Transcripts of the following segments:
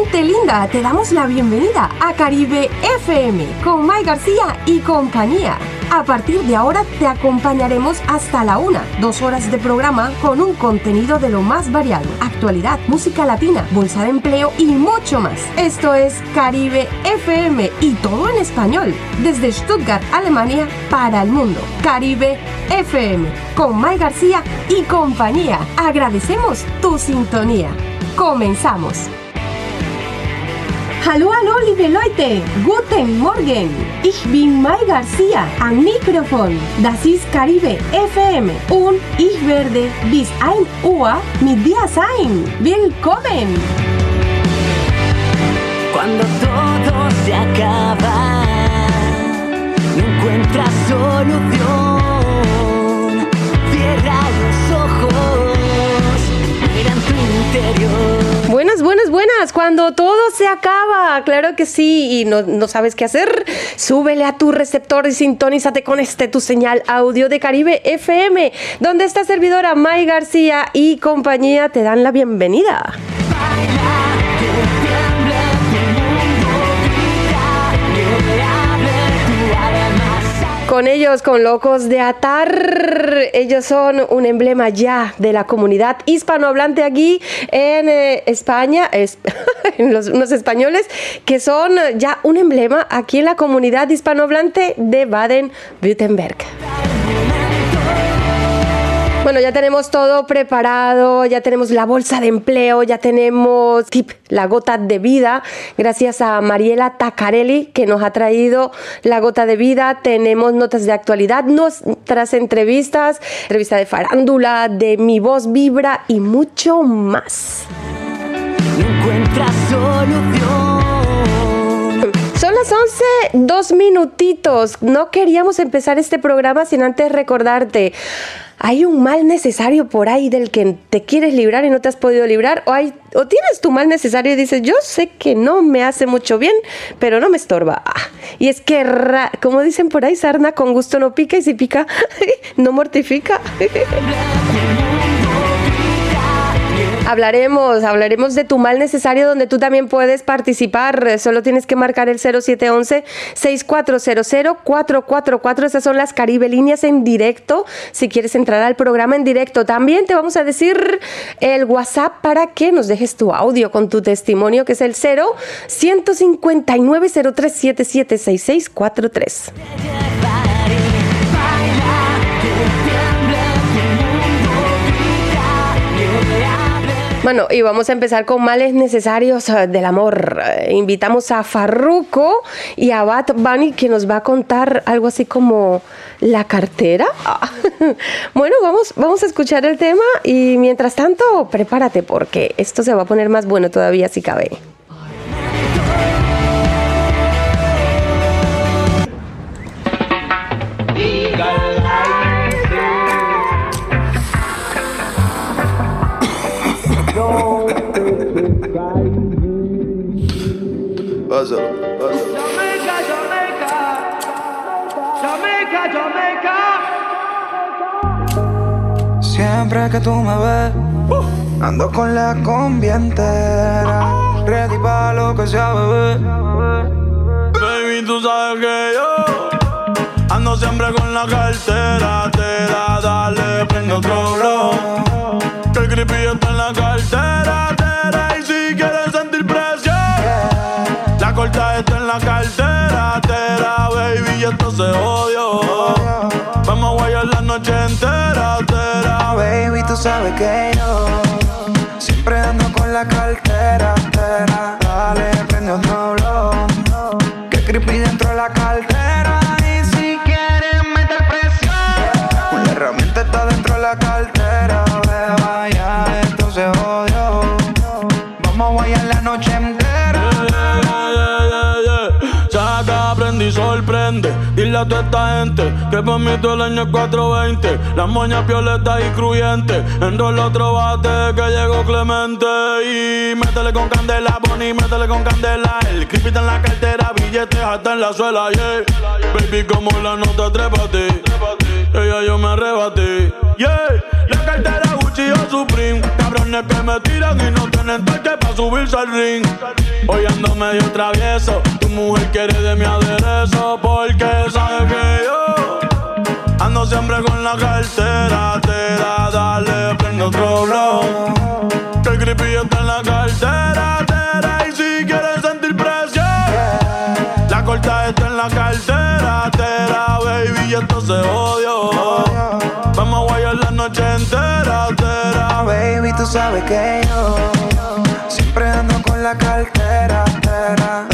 Gente linda, te damos la bienvenida a Caribe FM con Mai García y compañía. A partir de ahora te acompañaremos hasta la una, dos horas de programa con un contenido de lo más variado, actualidad, música latina, bolsa de empleo y mucho más. Esto es Caribe FM y todo en español, desde Stuttgart, Alemania, para el mundo. Caribe FM con Mai García y compañía. Agradecemos tu sintonía. Comenzamos. Hallo, hallo, liebe Leute. Guten Morgen. Ich bin Mai Garcia am Mikrofon. Das ist Caribe FM und ich werde bis 1 Uhr mit dir sein. Willkommen. Cuando todo se acaba, no encuentras solución. Cierra los ojos, mira en tu interior. Buenas, buenas, buenas. Cuando todo se acaba, claro que sí, y no, no, sabes qué hacer, súbele a tu receptor y sintonízate con este tu señal audio de Caribe FM, donde esta servidora May García y compañía te dan la bienvenida. Con ellos, con Locos de Atar, ellos son un emblema ya de la comunidad hispanohablante aquí en eh, España, es, los, unos españoles que son ya un emblema aquí en la comunidad hispanohablante de Baden-Württemberg. Bueno, ya tenemos todo preparado, ya tenemos la bolsa de empleo, ya tenemos tip, la gota de vida, gracias a Mariela Tacarelli que nos ha traído la gota de vida. Tenemos notas de actualidad, nuestras entrevistas, revista de farándula, de Mi Voz Vibra y mucho más. solución. Son las 11, dos minutitos. No queríamos empezar este programa sin antes recordarte hay un mal necesario por ahí del que te quieres librar y no te has podido librar, o, hay, o tienes tu mal necesario y dices, yo sé que no me hace mucho bien, pero no me estorba. Ah, y es que, como dicen por ahí, sarna con gusto no pica y si pica, no mortifica. Hablaremos, hablaremos de tu mal necesario donde tú también puedes participar. Solo tienes que marcar el 0711-6400-444. Esas son las Caribe líneas en directo. Si quieres entrar al programa en directo, también te vamos a decir el WhatsApp para que nos dejes tu audio con tu testimonio, que es el 0 159 03776643. Bueno, y vamos a empezar con males necesarios eh, del amor. Eh, invitamos a Farruko y a Bat Bunny que nos va a contar algo así como la cartera. Bueno, vamos, vamos a escuchar el tema y mientras tanto, prepárate porque esto se va a poner más bueno todavía si cabe. Pásalo, pásalo. Jamaica, Jamaica. Jamaica, Jamaica. Siempre que tú me ves, ando con la combi entera. Ready para lo que sea, bebé. Baby, tú sabes que yo ando siempre con la cartera. Te da, dale, prende otro blow. Que el creepy está en la cartera. Está en la cartera. Tera, baby, y esto se odio. Vamos a guayar la noche entera. Tera, Baby, tú sabes que yo siempre ando con la cartera. Tera. the Dile a toda esta gente que por mí todo el año es 420. Las moñas violetas y cruyentes. Enrola otro bate que llegó Clemente. Y métele con candela, Bonnie, métele con candela. El creepy en la cartera, billetes hasta en la suela, yeah. Baby, como la nota, trépate. Ella yo me arrebaté, yeah. La cartera Gucci o Supreme. Cabrones que me tiran y no tienen toque para subirse al ring. Hoy ando medio travieso. Tu mujer quiere de mi aderezo. Porque que yo ando siempre con la cartera. Te da, dale, prende otro blow. Que el creepy está en la cartera. Tera, y si quieres sentir presión, la corta está en la cartera. Tera, baby, y esto se odio. Vamos a guayar la noche entera. Tera, Baby, tú sabes que yo siempre ando con la cartera. tera.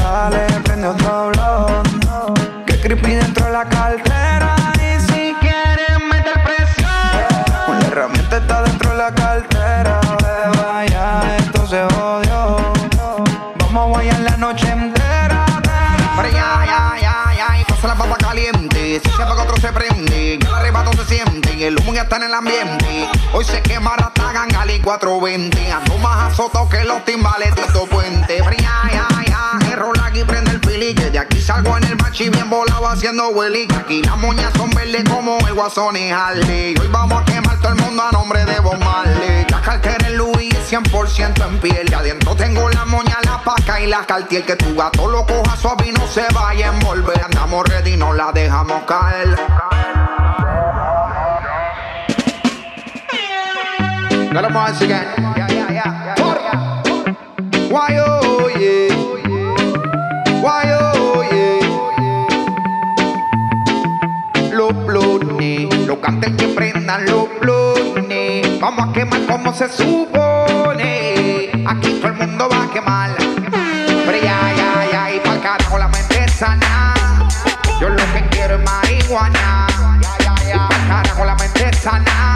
Se apaga otro el humo ya está en el ambiente. Hoy se quema hasta Gangali 420. Ando más azoto que los timbales Tito Puente. Pero ya, ya, error aquí prende el pili. Que de aquí salgo en el machi bien volado haciendo. Que aquí las moñas son verdes como el guasón y Harley. Hoy vamos a quemar todo el mundo a nombre de Bob Marley. La cartera en Louis 100% en piel. Y adentro tengo la moña, la paca y la cartier. Que tu gato lo coja suave y no se vaya a envolver. Andamos ready, no la dejamos caer. Dale más again. Yeah, yeah, yeah. Why oh yeah. Why oh yeah. Los blones, los cantes que prendan los blones. Vamos a quemar como se supone. Aquí todo el mundo va a quemar. Pero ya, ya, ya, y pa'l carajo la mente sana. Yo lo que quiero es marihuana. Y pa'l carajo la mente sana.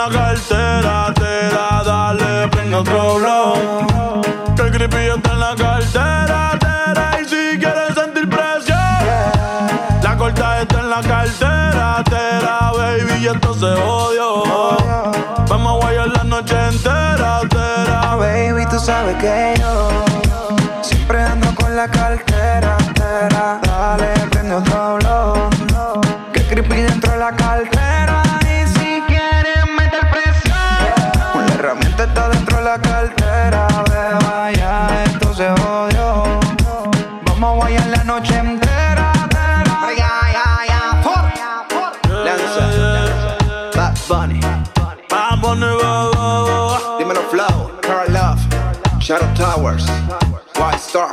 La cartera. Te da, dale, prende otro blow. Que el creepy está en la cartera. Tera, y si quieres sentir presión, la corta está en la cartera. Tera, baby, y esto se odio. Vamos a guayar la noche entera. Tera, Baby, tú sabes que yo siempre ando con la cartera. tera. Dale, prende otro blog.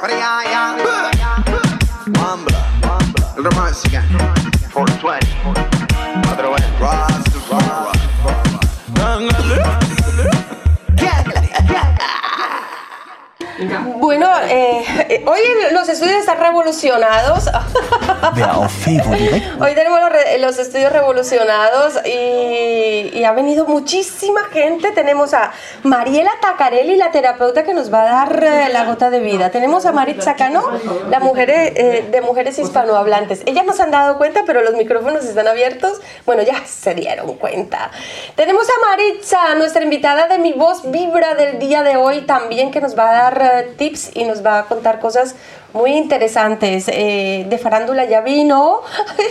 White Star. Pero ya, ya. Mambla. El romance again. 420. Otro vez. Rastafari. Bueno, eh, eh, hoy los estudios están revolucionados. Hoy tenemos los, los estudios revolucionados y, y ha venido muchísima gente. Tenemos a Mariela Tacarelli, la terapeuta que nos va a dar eh, la gota de vida. Tenemos a Maritza Cano, la mujer eh, de mujeres hispanohablantes. Ellas no se han dado cuenta, pero los micrófonos están abiertos. Bueno, ya se dieron cuenta. Tenemos a Maritza, nuestra invitada de Mi Voz Vibra del día de hoy también, que nos va a dar eh, tips y nos va a contar cosas muy interesantes. Eh, de farándula ya vino,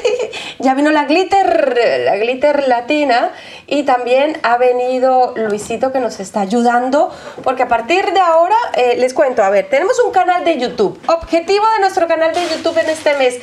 ya vino la glitter, la glitter latina y también ha venido Luisito que nos está ayudando porque a partir de ahora eh, les cuento, a ver, tenemos un canal de YouTube. Objetivo de nuestro canal de YouTube en este mes,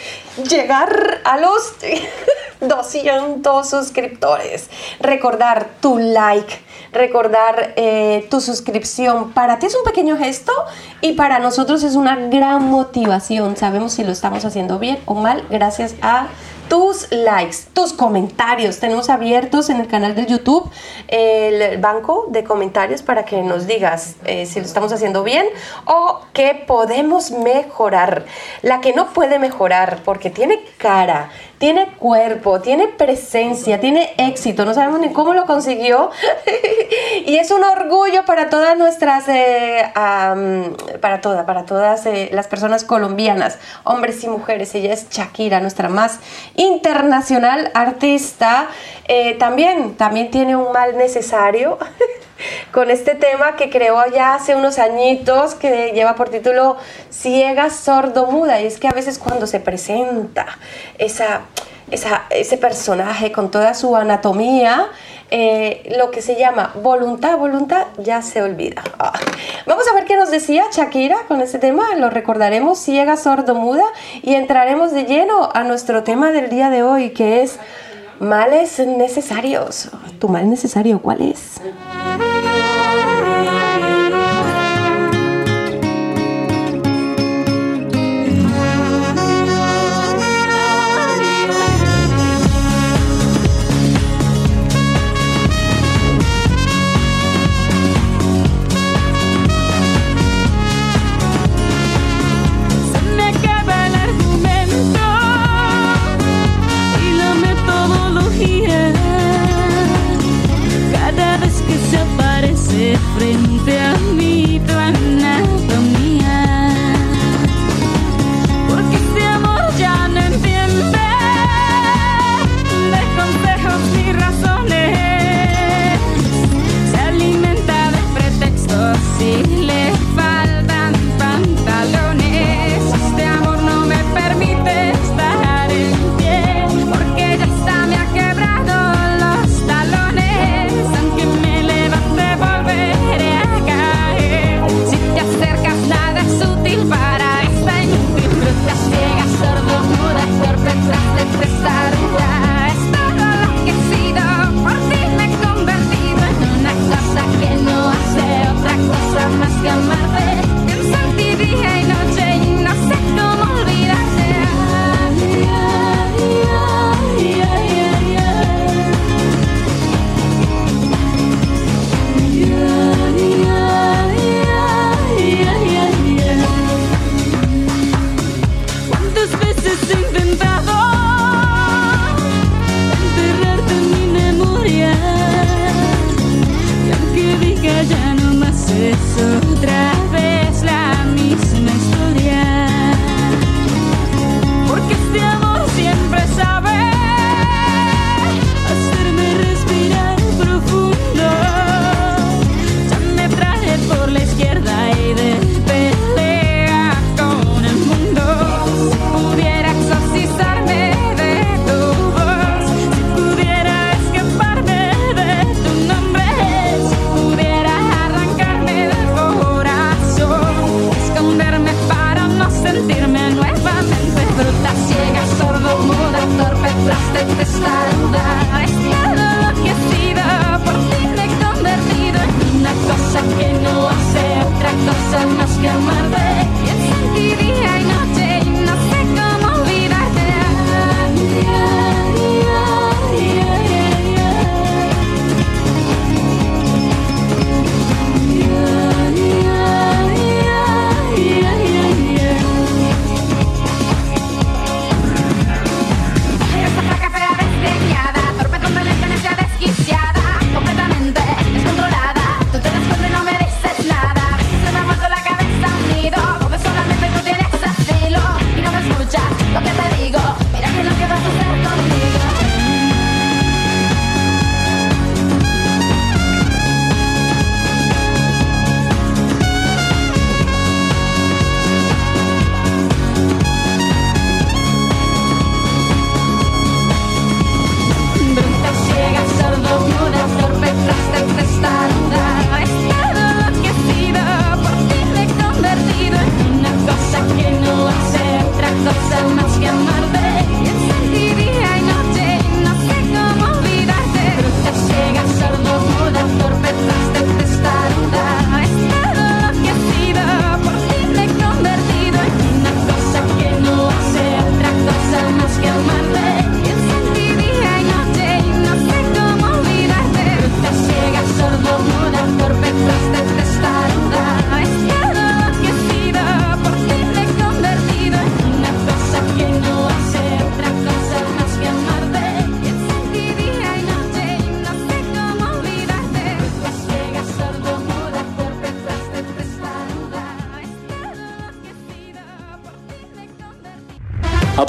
llegar a los 200 suscriptores. Recordar tu like, recordar eh, tu suscripción. Para ti es un pequeño gesto y para nosotros es una gran motivación. Sabemos si lo estamos haciendo bien o mal gracias a tus likes, tus comentarios. Tenemos abiertos en el canal de YouTube el banco de comentarios para que nos digas eh, si lo estamos haciendo bien o qué podemos mejorar. La que no puede mejorar porque tiene cara, tiene cuerpo, tiene presencia, tiene éxito, no sabemos ni cómo lo consiguió y es un orgullo para todas nuestras, eh, para todas, para todas eh, las personas colombianas, hombres y mujeres. Ella es Shakira, nuestra más internacional artista. Eh, también, también tiene un mal necesario. con este tema que creó ya hace unos añitos que lleva por título Ciega, sordo, muda. Y es que a veces cuando se presenta esa, ese personaje con toda su anatomía, eh, lo que se llama voluntad, voluntad ya se olvida. Ah. Vamos a ver qué nos decía Shakira con este tema, lo recordaremos ciega, sordo, muda y entraremos de lleno a nuestro tema del día de hoy que es males necesarios. ¿Tu mal necesario cuál es? Lord.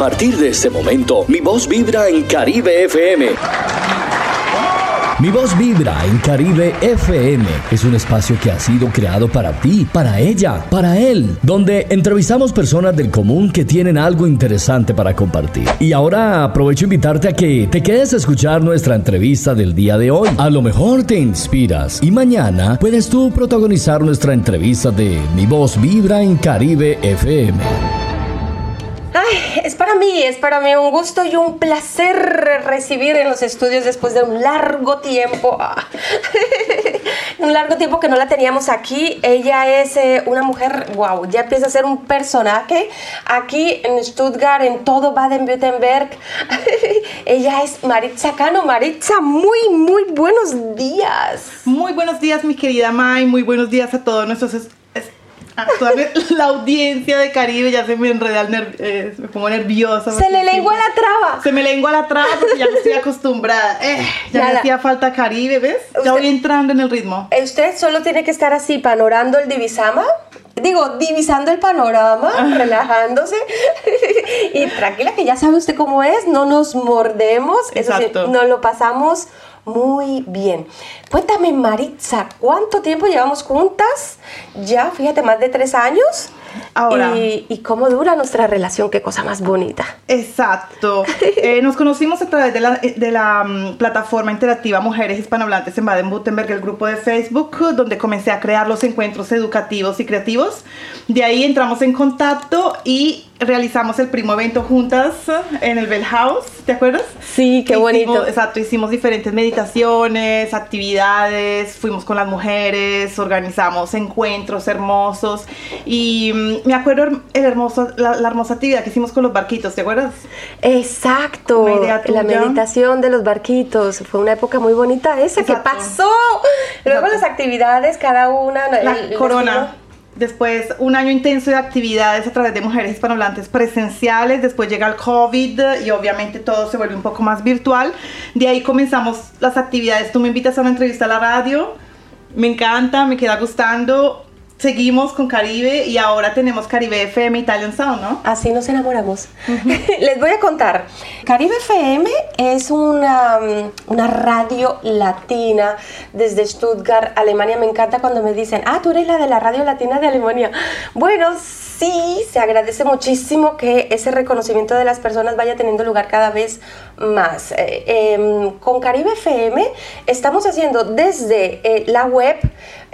A partir de este momento, mi voz vibra en Caribe FM. Mi voz vibra en Caribe FM. Es un espacio que ha sido creado para ti, para ella, para él, donde entrevistamos personas del común que tienen algo interesante para compartir. Y ahora aprovecho invitarte a que te quedes a escuchar nuestra entrevista del día de hoy. A lo mejor te inspiras y mañana puedes tú protagonizar nuestra entrevista de Mi voz vibra en Caribe FM. Es para mí, es para mí un gusto y un placer recibir en los estudios después de un largo tiempo, ah, un largo tiempo que no la teníamos aquí. Ella es eh, una mujer, wow, ya empieza a ser un personaje aquí en Stuttgart, en todo Baden-Württemberg. Ella es Maritza Cano. Maritza, muy, muy buenos días. Muy buenos días, mi querida Mai. Muy buenos días a todos nuestros. Es- es- a toda la audiencia de Caribe. Ya se me enreda, eh, me pongo nerviosa. Se le lengua la traba. Se me lengua la traba porque ya no estoy acostumbrada. Eh, ya me hacía falta Caribe, ¿ves? Usted- Ya voy entrando en el ritmo. Eh, Usted solo tiene que estar así, panorando el divisama. Digo, divisando el panorama, relajándose. y tranquila, que ya sabe usted cómo es, no nos mordemos. Eso sí, Exacto. nos lo pasamos muy bien. Cuéntame, Maritza, ¿cuánto tiempo llevamos juntas? Ya, fíjate, más de tres años. Ahora. Y, y cómo dura nuestra relación, qué cosa más bonita. Exacto. Eh, nos conocimos a través de la, de la mm, plataforma interactiva Mujeres Hispanohablantes en Baden-Württemberg, el grupo de Facebook, donde comencé a crear los encuentros educativos y creativos. De ahí entramos en contacto y realizamos el primo evento juntas en el Bell House, ¿te acuerdas? Sí, qué Hicimos- bonito. Exacto, hicimos diferentes meditaciones, actividades, fuimos con las mujeres, organizamos encuentros hermosos y mm, me acuerdo el hermoso, la, la hermosa actividad que hicimos con los barquitos, ¿te acuerdas? Exacto, la meditación de los barquitos, fue una época muy bonita esa, ¿qué Exacto. pasó? Luego Exacto. las actividades, cada una, La el corona. Después, un año intenso de actividades a través de mujeres hispanohablantes presenciales. Después llega el COVID y obviamente todo se vuelve un poco más virtual. De ahí comenzamos las actividades. Tú me invitas a una entrevista a la radio. Me encanta, me queda gustando. Seguimos con Caribe y ahora tenemos Caribe FM Italian Sound, ¿no? Así nos enamoramos. Les voy a contar. Caribe FM es una, mm, una radio latina desde Stuttgart, Alemania. Me encanta cuando me dicen, ah, tú eres la de la radio latina de Alemania. Bueno, sí, se agradece muchísimo que ese reconocimiento de las personas vaya teniendo lugar cada vez más. Eh, em, con Caribe FM estamos haciendo desde eh, la web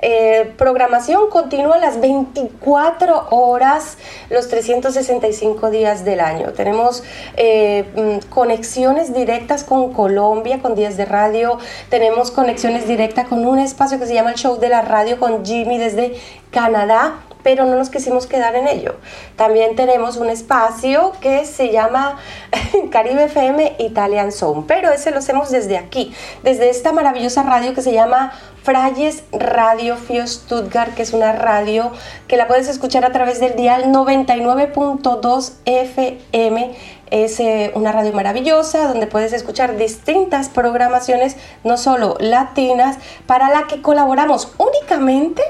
eh, programación continua las 24 horas, los 365 días del año. Tenemos eh, mm, conexiones directas con Colombia, con días de radio. Tenemos conexiones directas con un espacio que se llama el Show de la Radio con Jimmy desde Canadá pero no nos quisimos quedar en ello. También tenemos un espacio que se llama Caribe FM Italian Zone, pero ese lo hacemos desde aquí, desde esta maravillosa radio que se llama Frayes Radio Fio Stuttgart, que es una radio que la puedes escuchar a través del dial 99.2 FM. Es eh, una radio maravillosa donde puedes escuchar distintas programaciones, no solo latinas, para la que colaboramos únicamente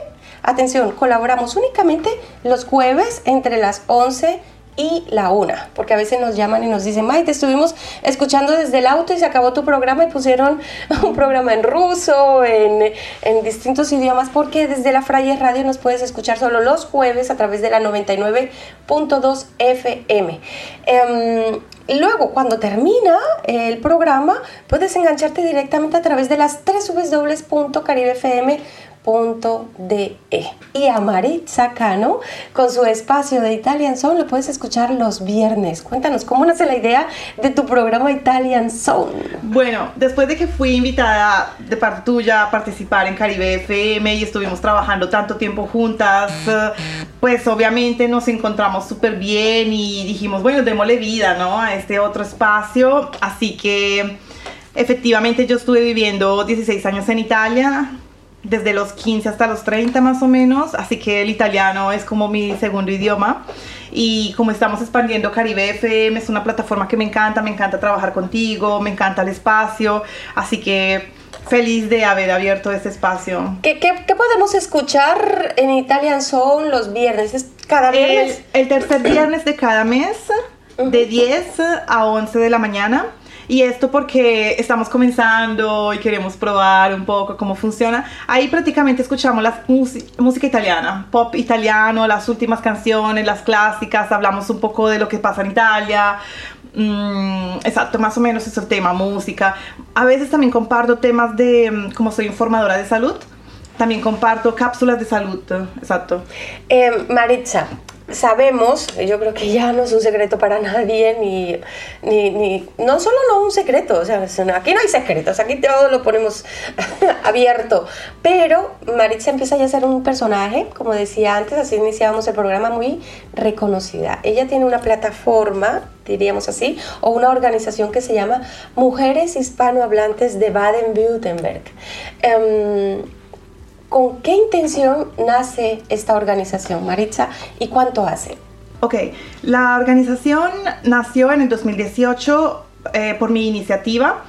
Atención, colaboramos únicamente los jueves entre las 11 y la 1, porque a veces nos llaman y nos dicen, May, te estuvimos escuchando desde el auto y se acabó tu programa y pusieron un programa en ruso, en, distintos idiomas, porque desde la Frayes Radio nos puedes escuchar solo los jueves a través de la 99.2 FM. Em, Luego, cuando termina el programa, puedes engancharte directamente a través de las www.caribefm.de. Y a Maritza Cano, con su espacio de Italian Sound, lo puedes escuchar los viernes. Cuéntanos, ¿cómo nace la idea de tu programa Italian Sound? Bueno, después de que fui invitada de parte tuya a participar en Caribe FM y estuvimos trabajando tanto tiempo juntas, eh, pues obviamente nos encontramos súper bien y dijimos, bueno, démosle vida, ¿no? A este otro espacio. Así que efectivamente yo estuve viviendo 16 años en Italia, desde los 15 hasta los 30 más o menos, así que el italiano es como mi segundo idioma. Y como estamos expandiendo Caribe FM, es una plataforma que me encanta, me encanta trabajar contigo, me encanta el espacio, así que feliz de haber abierto este espacio. ¿Qué, qué, qué podemos escuchar en Italian Sound los viernes? ¿Es cada El, viernes? el tercer viernes de cada mes, de 10 a 11 de la mañana. Y esto porque estamos comenzando y queremos probar un poco cómo funciona. Ahí prácticamente escuchamos la música italiana, pop italiano, las últimas canciones, las clásicas, hablamos un poco de lo que pasa en Italia. Mm, exacto, más o menos es el tema, música. A veces también comparto temas de, mm, como soy informadora de salud, también comparto cápsulas de salud, exacto. Eh, Maritza, sabemos, yo creo que ya no es un secreto para nadie, ni, ni, ni, no solo no un secreto, o sea, aquí no hay secretos, aquí todo lo ponemos abierto, pero Maritza empieza ya a ser un personaje, como decía antes, así iniciábamos el programa, muy reconocida. Ella tiene una plataforma, diríamos así, o una organización que se llama Mujeres Hispanohablantes de Baden-Württemberg. Em, ¿Con qué intención nace esta organización, Maritza, y cuánto hace? Ok, la organización nació en el 2018 eh, por mi iniciativa.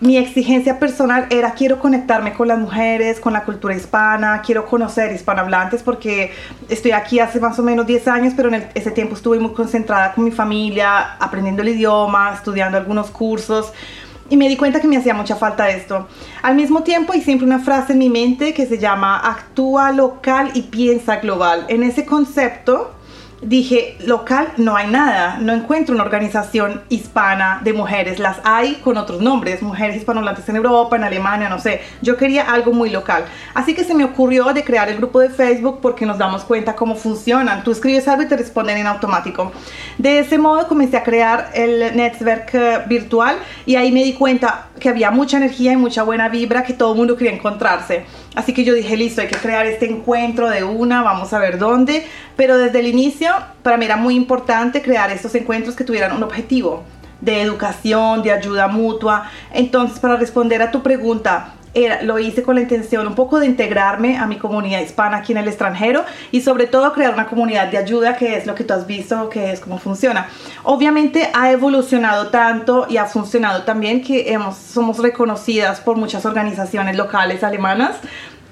Mi exigencia personal era quiero conectarme con las mujeres, con la cultura hispana, quiero conocer hispanohablantes porque estoy aquí hace más o menos 10 años, pero en ese tiempo estuve muy concentrada con mi familia, aprendiendo el idioma, estudiando algunos cursos y me di cuenta que me hacía mucha falta esto. Al mismo tiempo hay siempre una frase en mi mente que se llama actúa local y piensa global. En ese concepto dije, local no hay nada, no encuentro una organización hispana de mujeres, las hay con otros nombres, mujeres hispanohablantes en Europa, en Alemania, no sé, yo quería algo muy local. Así que se me ocurrió de crear el grupo de Facebook porque nos damos cuenta cómo funcionan. Tú escribes algo y te responden en automático. De ese modo comencé a crear el network eh, virtual y ahí me di cuenta que había mucha energía y mucha buena vibra, que todo el mundo quería encontrarse. Así que yo dije, listo, hay que crear este encuentro de una, vamos a ver dónde. Pero desde el inicio, para mí era muy importante crear estos encuentros que tuvieran un objetivo de educación, de ayuda mutua. Entonces, para responder a tu pregunta, era, lo hice con la intención un poco de integrarme a mi comunidad hispana aquí en el extranjero y sobre todo crear una comunidad de ayuda que es lo que tú has visto que es cómo funciona. Obviamente ha evolucionado tanto y ha funcionado también que hemos, somos reconocidas por muchas organizaciones locales alemanas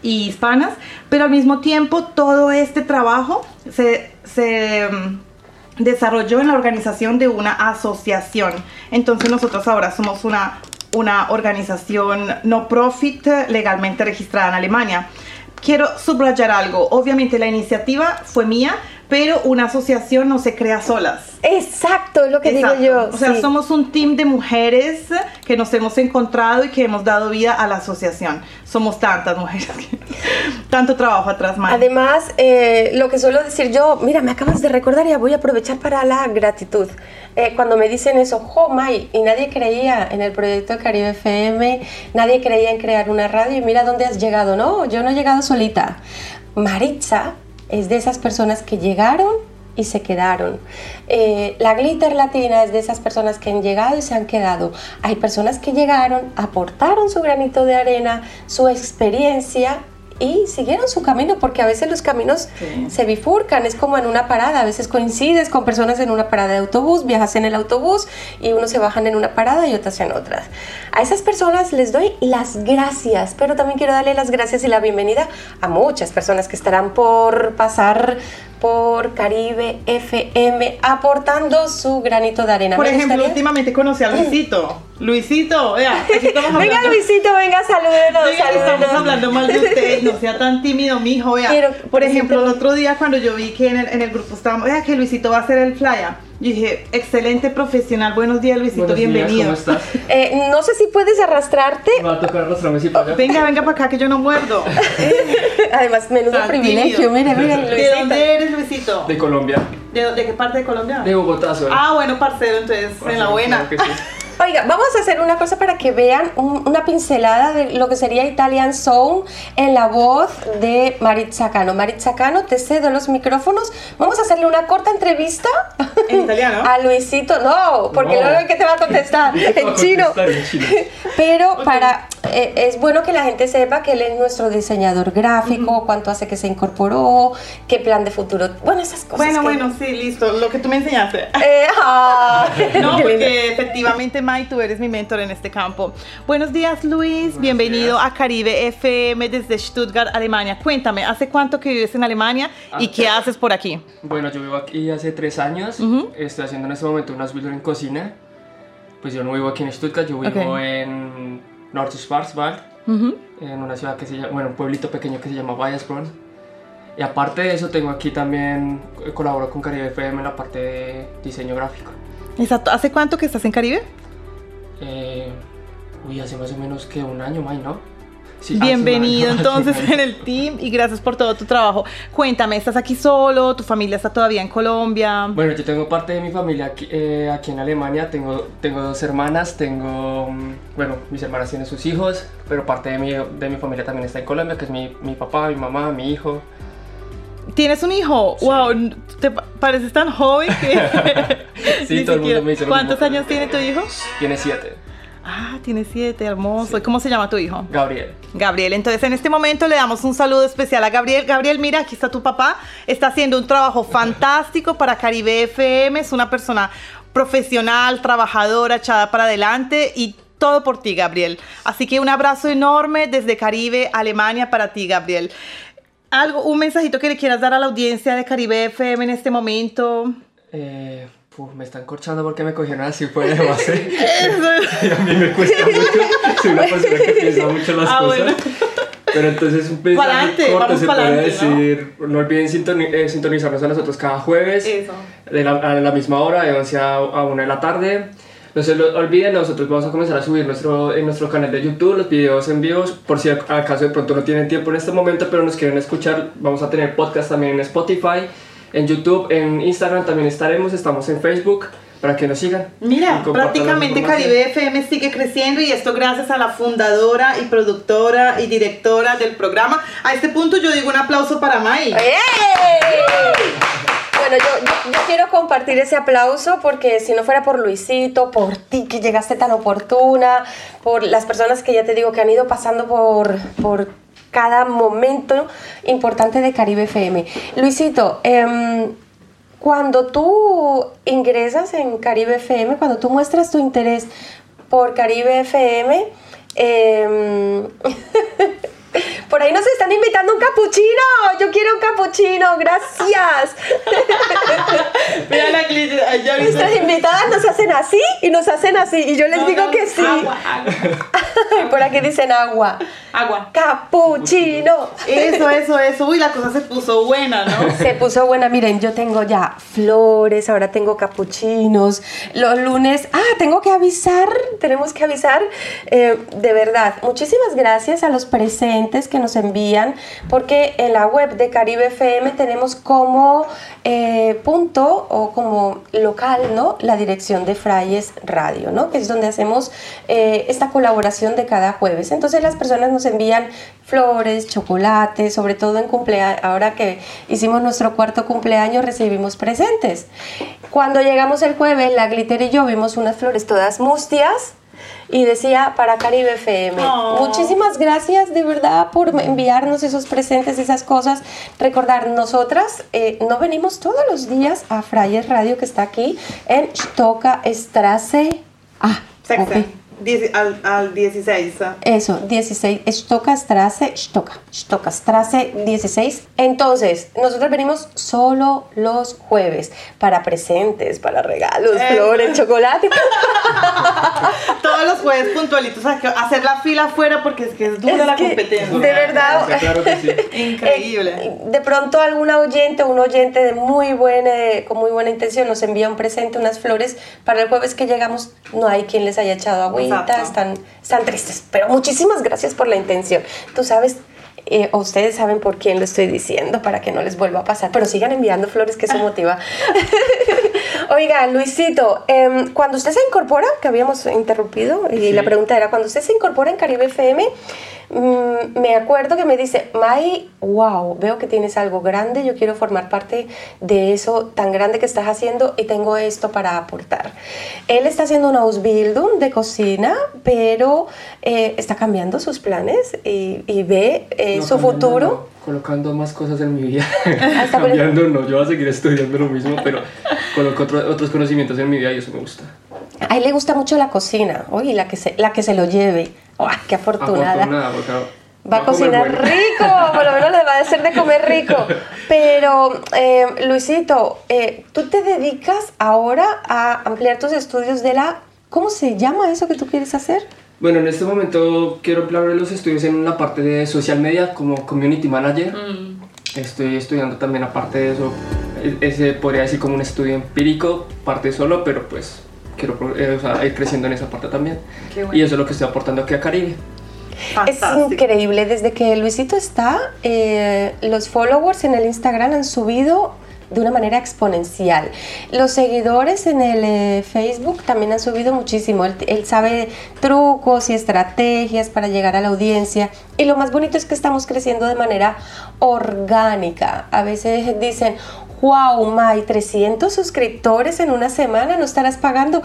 y hispanas, pero al mismo tiempo todo este trabajo se, se mm, desarrolló en la organización de una asociación. Entonces nosotros ahora somos una una organización no profit legalmente registrada en Alemania. Quiero subrayar algo. Obviamente la iniciativa fue mía, pero una asociación no se crea solas. Exacto, es lo que digo yo. O sea, somos un team de mujeres que nos hemos encontrado y que hemos dado vida a la asociación. Somos tantas mujeres, tanto trabajo atrás, más. Además, eh, lo que suelo decir yo, mira, me acabas de recordar y voy a aprovechar para la gratitud. Eh, cuando me dicen eso, jo, May, y nadie creía en el proyecto Caribe FM, nadie creía en crear una radio y mira dónde has llegado. No, yo no he llegado solita. Maritza es de esas personas que llegaron y se quedaron. Eh, la glitter latina es de esas personas que han llegado y se han quedado. Hay personas que llegaron, aportaron su granito de arena, su experiencia y siguieron su camino porque a veces los caminos se bifurcan, es como en una parada, a veces coincides con personas en una parada de autobús, viajas en el autobús y unos se bajan en una parada y otras en otras. A esas personas les doy las gracias, pero también quiero darle las gracias y la bienvenida a muchas personas que estarán por pasar por Caribe FM aportando su granito de arena. Por ejemplo, últimamente conocí a Luisito. Luisito, vea, venga Luisito, venga, salúdenos, venga, Estamos hablando mal de usted, no sea tan tímido, mijo, vea. por ejemplo, el otro día cuando yo vi que en el, en el grupo estábamos, vea que Luisito va a hacer el flyer yo dije, excelente profesional. Buenos días, Luisito, bienvenido. ¿Cómo estás? Eh, no sé si puedes arrastrarte. va a tocar arrastrarme si para Venga, venga para acá que yo no muerdo. Además, menudo privilegio. Mire, mire, Luisito. ¿De dónde eres, Luisito? De Colombia. ¿De, de qué parte de Colombia? De Bogotá, soy. Ah, bueno, parcero, entonces, en la buena. Claro que sí. Oiga, vamos a hacer una cosa para que vean una pincelada de lo que sería Italian Soul en la voz de Maritza Cano. Maritza Cano, te cedo los micrófonos. Vamos a hacerle una corta entrevista. ¿En italiano? A Luisito. No, porque no. luego que te va a contestar en chino. Pero para eh, es bueno que la gente sepa que él es nuestro diseñador gráfico, cuánto hace que se incorporó, qué plan de futuro. Bueno, esas cosas. Bueno, bueno, sí, listo. Lo que tú me enseñaste. Eh, ah. no, porque efectivamente tú eres mi mentor en este campo. Buenos días, Luis. Bienvenido a Caribe FM desde Stuttgart, Alemania. Cuéntame, ¿hace cuánto que vives en Alemania y qué haces por aquí? Bueno, yo vivo aquí hace tres años. Estoy haciendo en este momento unas builder en cocina. Pues yo no vivo aquí en Stuttgart, yo vivo Ok. en Nordschwarzwald, Ujú. en una ciudad que se llama, bueno, un pueblito pequeño que se llama Bayersbronn. Y aparte de eso, tengo aquí también, eh, colaboro con Caribe FM en la parte de diseño gráfico. Exacto. ¿Hace cuánto que estás en Caribe? Eh, uy, hace más o menos que un año, más, ¿no? Sí, Bienvenido entonces en el team y gracias por todo tu trabajo. Cuéntame, ¿estás aquí solo? ¿Tu familia está todavía en Colombia? Bueno, yo tengo parte de mi familia aquí, eh, aquí en Alemania, tengo, tengo dos hermanas, tengo, mm, bueno, mis hermanas tienen sus hijos, pero parte de mi, de mi familia también está en Colombia, que es mi, mi papá, mi mamá, mi hijo. ¿Tienes un hijo? Wow, te pa- pareces tan joven que... Sí, todo el mundo me dice ¿Cuántos años tiene tu hijo? Tiene siete, Ah, tiene siete, hermoso. ¿Y ¿Cómo se llama tu hijo? Gabriel. Gabriel, entonces en este momento le damos un saludo especial a Gabriel. Gabriel, mira, aquí está tu papá. Está haciendo un trabajo fantástico para Caribe FM. Es una persona profesional, trabajadora, echada para adelante y todo por ti, Gabriel. Así que un abrazo enorme desde Caribe, Alemania, para ti, Gabriel. Algo, un mensajito que le quieras dar a la audiencia de Caribe FM en este momento. Eh, puf, me están corchando porque me cogieron así fuera de base. y a mí me cuesta mucho, soy una persona que piensa mucho las Ah, cosas. bueno. Pero entonces un mensaje Pa'lante, corto se pa'lante, puede ¿no? decir. ¿no? olviden sintoni- eh, sintonizarnos a nosotros cada jueves Eso. de la- a la misma hora, de 11 a, a 1 de la tarde. No se lo olviden, nosotros vamos a comenzar a subir nuestro, en nuestro canal de YouTube los videos en vivos. Por si acaso de pronto no tienen tiempo en este momento, pero nos quieren escuchar, vamos a tener podcast también en Spotify, en YouTube, en Instagram también estaremos. Estamos en Facebook para que nos sigan. Mira, prácticamente. Caribe FM sigue creciendo y esto gracias a la fundadora y productora y directora del programa. A este punto yo digo un aplauso para Mai. ¡Ey! Bueno, yo, quiero compartir ese aplauso porque si no fuera por Luisito, por ti que llegaste tan oportuna, por las personas que ya te digo que han ido pasando por, por cada momento importante de Caribe FM. Luisito, em, cuando tú ingresas en Caribe FM, cuando tú muestras tu interés por Caribe FM, em, por ahí nos están invitando un capuchino. Yo quiero un capuchino, gracias. Mira la viste. Nuestras invitadas nos hacen así y nos hacen así y yo les No, digo no, que sí. Agua, agua. Por aquí dicen agua. agua. Capuchino. Eso, eso, eso. Uy, la cosa se puso buena, ¿no? Se puso buena, miren, yo tengo ya flores, ahora tengo capuchinos. Los lunes, ah, tengo que avisar, tenemos que avisar. Eh, de verdad, muchísimas gracias a los presentes que nos envían, porque en la web de Caribe FM tenemos como eh, punto o como local, ¿no? La dirección de Frayes Radio, ¿no? Que es donde hacemos eh, esta colaboración de cada jueves. Entonces las personas nos envían flores, chocolates, sobre todo en cumpleaños. Ahora que hicimos nuestro cuarto cumpleaños recibimos presentes. Cuando llegamos el jueves, la Glitter y yo vimos unas flores todas mustias y decía para Caribe FM. Oh. Muchísimas gracias de verdad por enviarnos esos presentes, esas cosas. Recordar, nosotras eh, no venimos todos los días a Frayes Radio que está aquí en Stoka Strasse. Ah, Sexta. Al, al 16. ah. Eso, 16, Stoka Strasse, Stoka, Stoka Strasse 16. Entonces, nosotros venimos solo los jueves para presentes, para regalos, Eso. flores, chocolate. Todos los jueves puntualitos a hacer la fila afuera porque es que es dura Es la que, competencia. De verdad. Sí, claro que sí. Increíble. Eh, de pronto alguna oyente o un oyente de muy buena, con muy buena intención nos envía un presente, unas flores. Para el jueves que llegamos no hay quien les haya echado agüita, Están, están tristes. Pero muchísimas gracias por la intención. Tú sabes, eh, ustedes saben por quién lo estoy diciendo para que no les vuelva a pasar. Pero sigan enviando flores que eso motiva. Oiga, Luisito, em, cuando usted se incorpora, que habíamos interrumpido, y Sí. la pregunta era, cuando usted se incorpora en Caribe FM, mm, me acuerdo que me dice, Mai, wow, veo que tienes algo grande, yo quiero formar parte de eso tan grande que estás haciendo y tengo esto para aportar. Él está haciendo una Ausbildung de cocina, pero eh, está cambiando sus planes y, y ve eh, No, su futuro. Colocando más cosas en mi vida. cambiando, no, yo voy a seguir estudiando lo mismo, pero coloco otro- otros conocimientos en mi vida y eso me gusta. A él le gusta mucho la cocina, oye, la que se, la que se lo lleve. ¡Oh, qué afortunada! Afortunada, porque Va a cocinar bueno. rico, por lo menos le va a hacer de comer rico. Pero, eh, Luisito, eh, tú te dedicas ahora a ampliar tus estudios de la ¿Cómo se llama eso que tú quieres hacer? Bueno, en este momento quiero emplear los estudios en la parte de social media como community manager. Estoy estudiando también aparte de eso, e- ese podría decir como un estudio empírico, parte solo, pero pues quiero eh, o sea, ir creciendo en esa parte también. Qué bueno. Y eso es lo que estoy aportando aquí a Caribe. Es Fantástico. increíble, desde que Luisito está, eh, los followers en el Instagram han subido de una manera exponencial. Los seguidores en el eh, Facebook también han subido muchísimo. Él, él sabe trucos y estrategias para llegar a la audiencia. Y lo más bonito es que estamos creciendo de manera orgánica. A veces dicen, wow, May, 300 suscriptores en una semana, ¿no estarás pagando?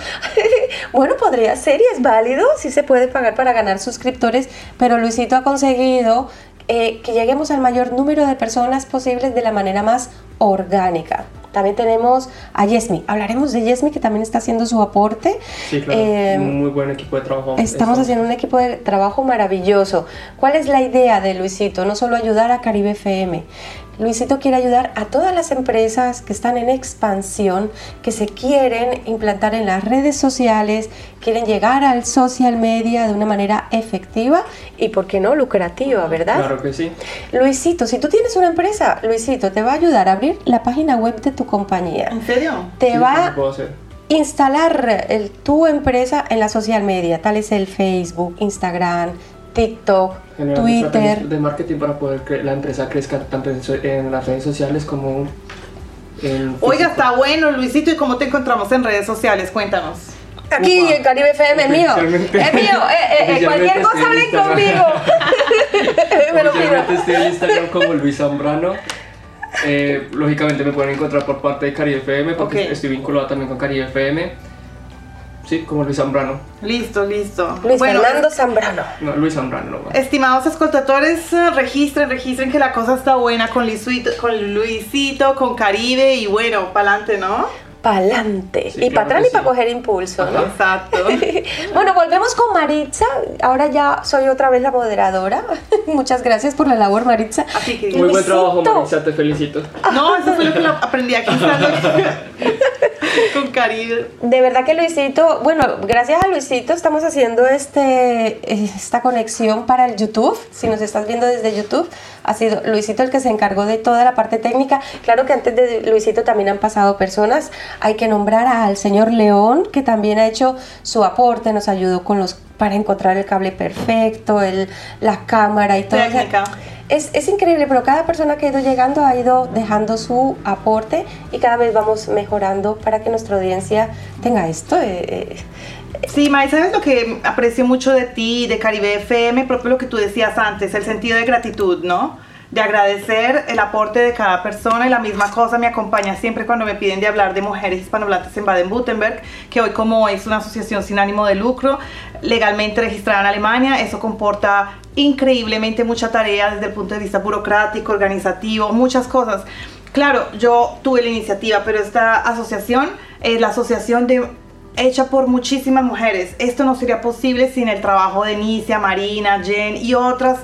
bueno, podría ser y es válido, sí se puede pagar para ganar suscriptores, pero Luisito ha conseguido eh, que lleguemos al mayor número de personas posibles de la manera más orgánica. También tenemos a Yesmi. Hablaremos de Yesmi que también está haciendo su aporte. Sí, claro. Eh, un muy buen equipo de trabajo. Estamos haciendo un equipo de trabajo maravilloso. ¿Cuál es la idea de Luisito? No solo ayudar a Caribe FM. Luisito quiere ayudar a todas las empresas que están en expansión, que se quieren implantar en las redes sociales, quieren llegar al social media de una manera efectiva y, ¿por qué no, lucrativa, verdad? Claro que sí. Luisito, si tú tienes una empresa, Luisito te va a ayudar a abrir la página web de tu compañía. ¿En serio? Te Sí, va puedo hacer. instalar el- tu empresa en la social media, tal es el Facebook, Instagram, TikTok, Generar Twitter. de marketing para poder que la empresa crezca tanto en, las redes sociales como en Oiga, está bueno, Luisito. ¿Y cómo te encontramos en redes sociales? Cuéntanos. Aquí Upa. en Caribe FM, es mío. Es mío. Eh, eh, eh, cualquier cosa hablen conmigo. Me lo estoy en Instagram como Luis Zambrano. Eh, lógicamente me pueden encontrar por parte de Caribe FM porque estoy vinculado también con Caribe FM. Sí, como Luis Zambrano. Listo, listo. Luis bueno, Fernando Zambrano. No, Luis Zambrano. no, bueno. Estimados escoltatores, eh, registren, registren que la cosa está buena con Luisito, con Luisito, con Caribe y bueno, pa'lante, ¿no? Pa'lante. Sí, y claro para atrás y para coger impulso, ¿no? Exacto. Bueno, volvemos con Maritza. Ahora ya soy otra vez la moderadora. Muchas gracias por la labor, Maritza. Así que Muy buen trabajo. Marisa, te felicito. No, eso fue lo que lo aprendí aquí con Caribe. De verdad que Luisito, bueno, gracias a Luisito estamos haciendo este, esta conexión para el YouTube. Si nos estás viendo desde YouTube, ha sido Luisito el que se encargó de toda la parte técnica. Claro que antes de Luisito también han pasado personas. Hay que nombrar al señor León, que también ha hecho su aporte, nos ayudó con los para encontrar el cable perfecto, el, la cámara y todo. Técnica. es, es increíble, pero cada persona que ha ido llegando ha ido dejando su aporte y cada vez vamos mejorando para que nuestra audiencia tenga esto. eh, eh, Sí, May, ¿sabes lo que aprecio mucho de ti, de Caribe FM? Propio lo que tú decías antes, el sentido de gratitud, ¿no? De agradecer el aporte de cada persona y la misma cosa me acompaña siempre cuando me piden de hablar de mujeres hispanohablantes en Baden-Württemberg, que hoy como es una asociación sin ánimo de lucro, legalmente registrada en Alemania, eso comporta increíblemente mucha tarea desde el punto de vista burocrático, organizativo, muchas cosas. Claro, yo tuve la iniciativa, pero esta asociación es la asociación de hecha por muchísimas mujeres. Esto no sería posible sin el trabajo de Nicia, Marina, Jen y otras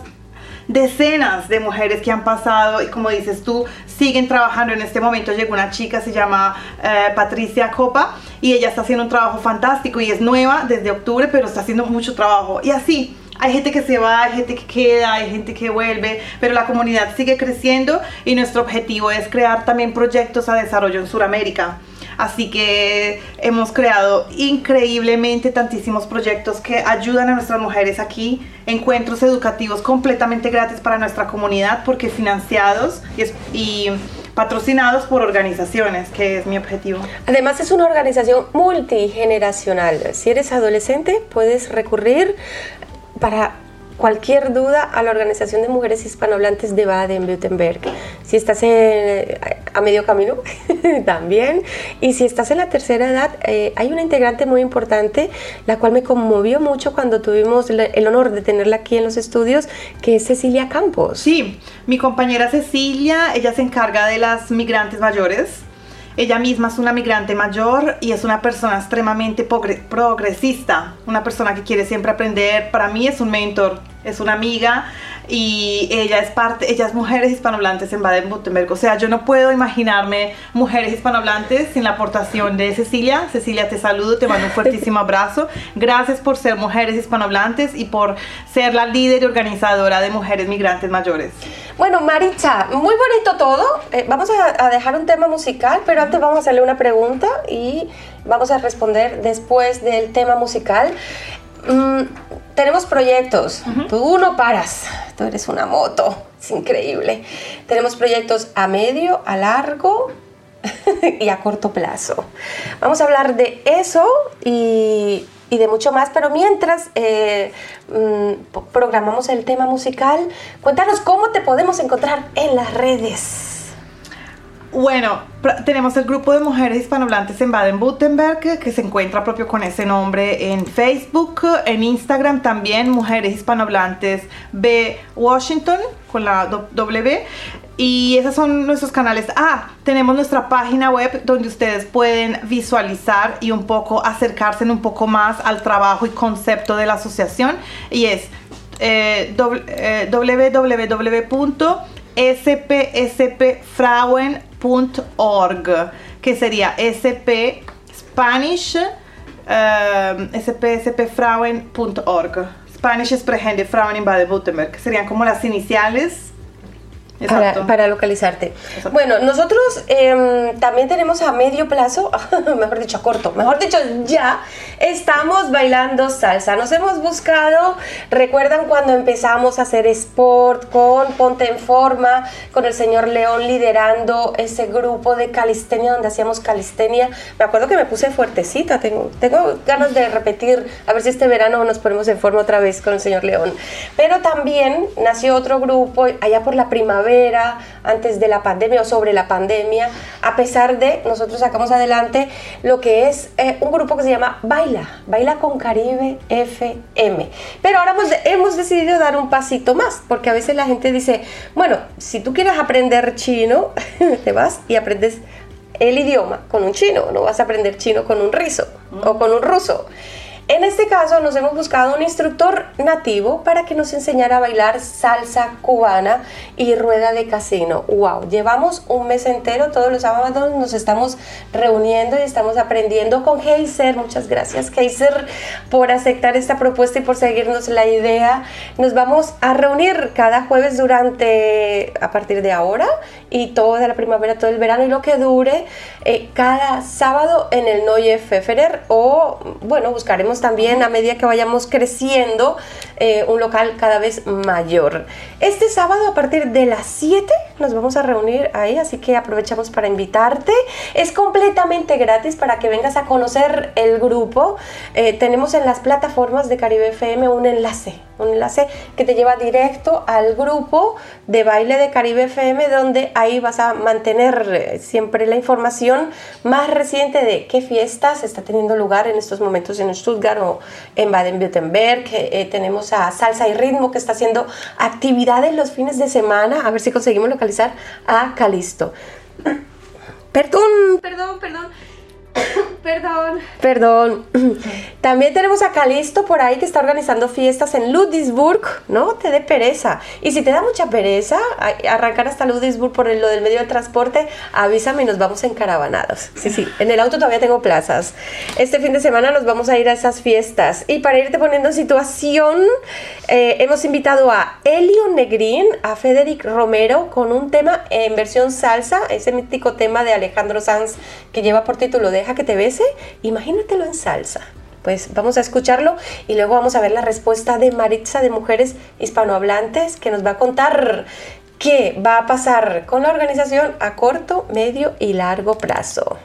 decenas de mujeres que han pasado y como dices tú, siguen trabajando. En este momento llegó una chica, se llama eh, Patricia Copa y ella está haciendo un trabajo fantástico y es nueva desde octubre, pero está haciendo mucho trabajo. Y así, hay gente que se va, hay gente que queda, hay gente que vuelve, pero la comunidad sigue creciendo y nuestro objetivo es crear también proyectos a desarrollo en Sudamérica. Así que hemos creado increíblemente tantísimos proyectos que ayudan a nuestras mujeres aquí, encuentros educativos completamente gratis para nuestra comunidad porque financiados y, patrocinados por organizaciones, que es mi objetivo. Además es una organización multigeneracional. Si eres adolescente puedes recurrir para cualquier duda a la Organización de Mujeres Hispanohablantes de Baden-Württemberg. Si estás en- a medio camino, también. Y si estás en la tercera edad, eh, hay una integrante muy importante, la cual me conmovió mucho cuando tuvimos el honor de tenerla aquí en los estudios, que es Cecilia Campos. Sí, mi compañera Cecilia, ella se encarga de las migrantes mayores. Ella misma es una migrante mayor y es una persona extremadamente progre- progresista, una persona que quiere siempre aprender. Para mí es un mentor, es una amiga y ella es parte, ella es Mujeres Hispanohablantes en Baden-Württemberg. O sea, yo no puedo imaginarme Mujeres Hispanohablantes sin la aportación de Cecilia. Cecilia, te saludo, te mando un fuertísimo abrazo. Gracias por ser Mujeres Hispanohablantes y por ser la líder y organizadora de Mujeres Migrantes Mayores. Bueno, Maritza, muy bonito todo. Eh, vamos a, a dejar un tema musical, pero antes vamos a hacerle una pregunta y vamos a responder después del tema musical. Mm, tenemos proyectos, tú no paras, tú eres una moto, es increíble. Tenemos proyectos a medio, a largo y a corto plazo. Vamos a hablar de eso y, y de mucho más, pero mientras eh, mm, programamos el tema musical, cuéntanos cómo te podemos encontrar en las redes. Bueno, tenemos el grupo de mujeres hispanohablantes en Baden-Württemberg que se encuentra propio con ese nombre en Facebook, en Instagram también, Mujeres Hispanohablantes B Washington con la W. Y esos son nuestros canales. Ah, tenemos nuestra página web donde ustedes pueden visualizar y un poco acercarse un poco más al trabajo y concepto de la asociación. Y es eh, www.spspfrauen.org que sería sp Spanish eh, spspfrauen.org Spanish Sprechende Frauen in Baden-Württemberg serían como las iniciales Para, Exacto. para localizarte. Bueno, nosotros em, también tenemos a medio plazo, mejor dicho, a corto, mejor dicho, ya estamos bailando salsa. Nos hemos buscado, recuerdan cuando empezamos a hacer sport con Ponte en Forma, con el señor León liderando ese grupo de calistenia donde hacíamos calistenia. Me acuerdo que me puse fuertecita, tengo, tengo ganas de repetir, a ver si este verano nos ponemos en forma otra vez con el señor León. Pero también nació otro grupo allá por la primavera, antes de la pandemia o sobre la pandemia, a pesar de nosotros sacamos adelante lo que es eh, un grupo que se llama Baila, Baila con Caribe FM. Pero ahora hemos, hemos decidido dar un pasito más, porque a veces la gente dice, bueno, si tú quieres aprender chino, te vas y aprendes el idioma con un chino, no vas a aprender chino con un rizo o con un ruso. En este caso nos hemos buscado un instructor nativo para que nos enseñara a bailar salsa cubana y rueda de casino. ¡Wow! Llevamos un mes entero, todos los sábados nos estamos reuniendo y estamos aprendiendo con Heiser. Muchas gracias Heiser por aceptar esta propuesta y por seguirnos la idea. Nos vamos a reunir cada jueves durante, a partir de ahora y toda la primavera, todo el verano y lo que dure, eh, cada sábado en el Neue Pfefferer o bueno, buscaremos también a medida que vayamos creciendo eh, un local cada vez mayor. Este sábado a partir de las 7 nos vamos a reunir ahí, así que aprovechamos para invitarte. Es completamente gratis para que vengas a conocer el grupo. Eh, tenemos en las plataformas de Caribe FM un enlace, un enlace que te lleva directo al grupo de baile de Caribe FM donde ahí vas a mantener eh, siempre la información más reciente de qué fiestas está teniendo lugar en estos momentos en Stuttgart o en Baden-Württemberg. Eh, eh, tenemos a Salsa y Ritmo que está haciendo actividades los fines de semana. A ver si conseguimos localizar a Calisto. Perdón, perdón, perdón. Perdón. Perdón. También tenemos a Calisto por ahí que está organizando fiestas en Ludwigsburg. No te dé pereza. Y si te da mucha pereza arrancar hasta Ludwigsburg por lo del medio de transporte, avísame y nos vamos encaravanados. Sí, sí. En el auto todavía tengo plazas. Este fin de semana nos vamos a ir a esas fiestas. Y para irte poniendo en situación, eh, hemos invitado a Elio Negrín, a Federic Romero con un tema en versión salsa, ese mítico tema de Alejandro Sanz que lleva por título Deja que te bese. Imagínatelo en salsa. Pues vamos a escucharlo y luego vamos a ver la respuesta de Maritza de Mujeres Hispanohablantes que nos va a contar qué va a pasar con la organización a corto, medio y largo plazo.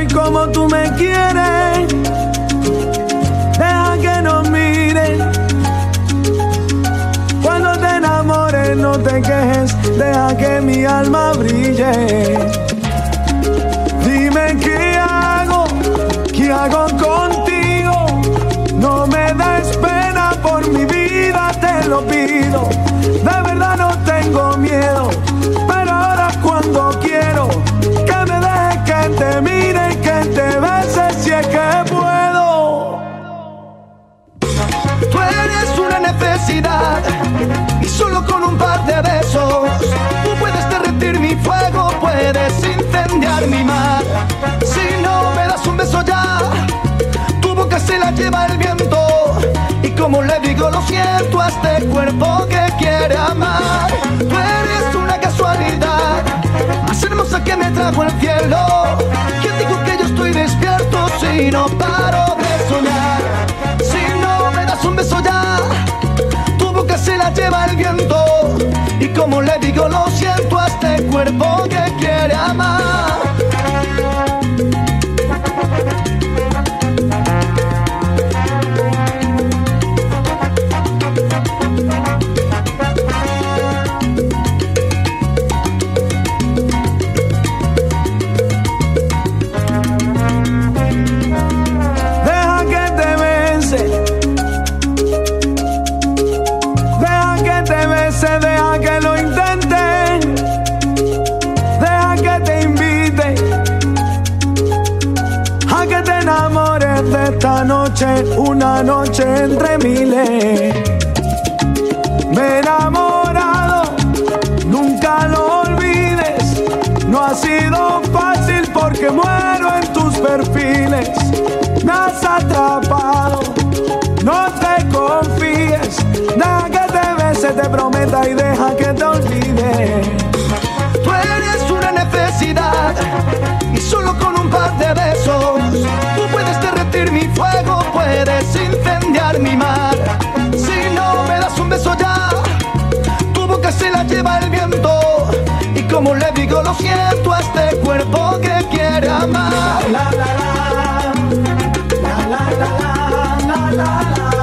soy como tú me quieres. Deja que nos mire. Cuando te enamores, no te quejes. Deja que mi alma brille. Dime qué hago, qué hago contigo. No me des pena por mi vida, te lo pido. De verdad no tengo miedo, pero ahora cuando quiero. Necesidad y solo con un par de besos tú puedes derretir mi fuego, puedes incendiar mi mar. Si no me das un beso ya, tu boca se la lleva el viento y como le digo lo siento a este cuerpo que quiere amar. Tú eres una casualidad, más hermosa que me trajo el cielo. ¿Quién dijo que yo estoy despierto si no paro lleva el viento. Y como le digo, lo siento a este cuerpo que quiere amar. Una noche entre miles. Me he enamorado, nunca lo olvides. No ha sido fácil porque muero en tus perfiles. Me has atrapado, no te confíes. Deja que te bese, te prometa y deja que te olvides. Tú eres una necesidad y solo con un par de besos tú puedes derretir mi fuego, lleva el viento y como le digo lo siento a este cuerpo que quiere amar. La, la, la, la, la, la, la, la, la.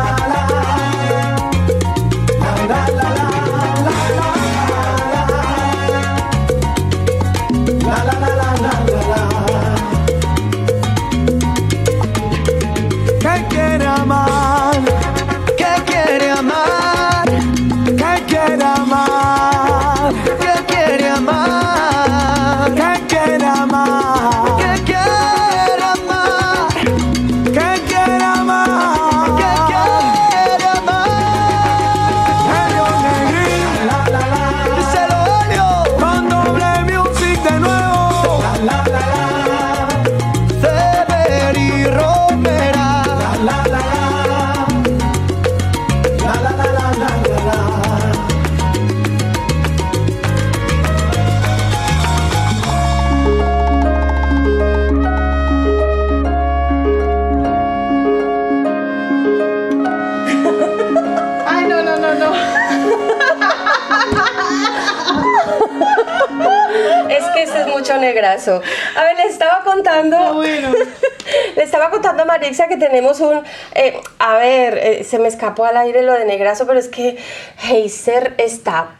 Bueno. Le estaba contando a Marixia que tenemos un. eh, a ver, eh, se me escapó al aire lo de negrazo, pero es que Heiser está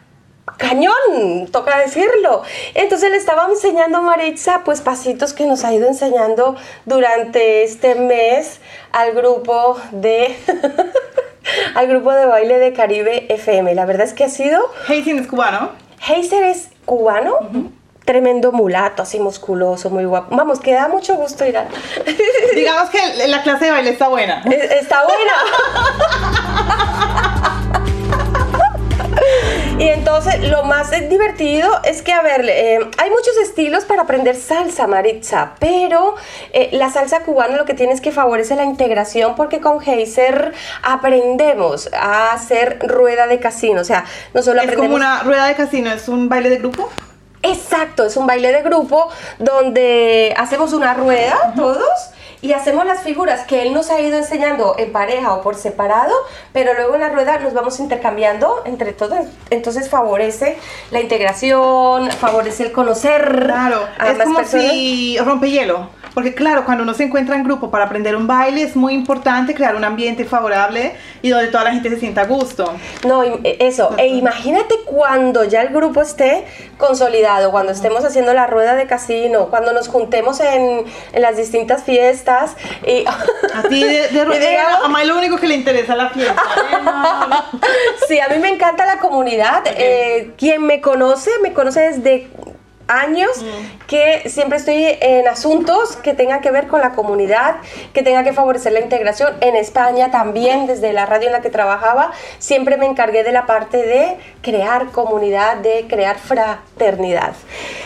cañón, toca decirlo. Entonces le estaba enseñando a Maritza, pues pasitos que nos ha ido enseñando durante este mes al grupo de. al grupo de baile de Caribe FM. La verdad es que ha sido. Hazen es cubano. Heiser es cubano. Tremendo mulato, así musculoso, muy guapo. Vamos, que da mucho gusto ir a... Digamos que la clase de baile está buena. Es- Está buena. Y entonces lo más divertido es que, a ver, eh, hay muchos estilos para aprender salsa, Maritza, pero eh, la salsa cubana lo que tiene es que favorece la integración porque con Heiser aprendemos a hacer rueda de casino, o sea, no solo Es aprendemos... como una rueda de casino, es un baile de grupo. Exacto, es un baile de grupo donde hacemos una rueda todos y hacemos las figuras que él nos ha ido enseñando en pareja o por separado, pero luego en la rueda nos vamos intercambiando entre todos. Entonces favorece la integración, favorece el conocer Claro, a es más como personas. si rompe hielo. Porque claro, cuando uno se encuentra en grupo para aprender un baile es muy importante crear un ambiente favorable y donde toda la gente se sienta a gusto. No, eh, eso. E imagínate cuando ya el grupo esté consolidado, cuando estemos haciendo la rueda de casino, cuando nos juntemos en, en las distintas fiestas y... A ti de, de, digamos- a May lo único que le interesa es la fiesta. ¿eh? No, no. Sí, a mí me encanta la comunidad. Eh, quien me conoce, me conoce desde años que siempre estoy en asuntos que tengan que ver con la comunidad, que tenga que favorecer la integración. En España también, desde la radio en la que trabajaba, siempre me encargué de la parte de crear comunidad, de crear fraternidad.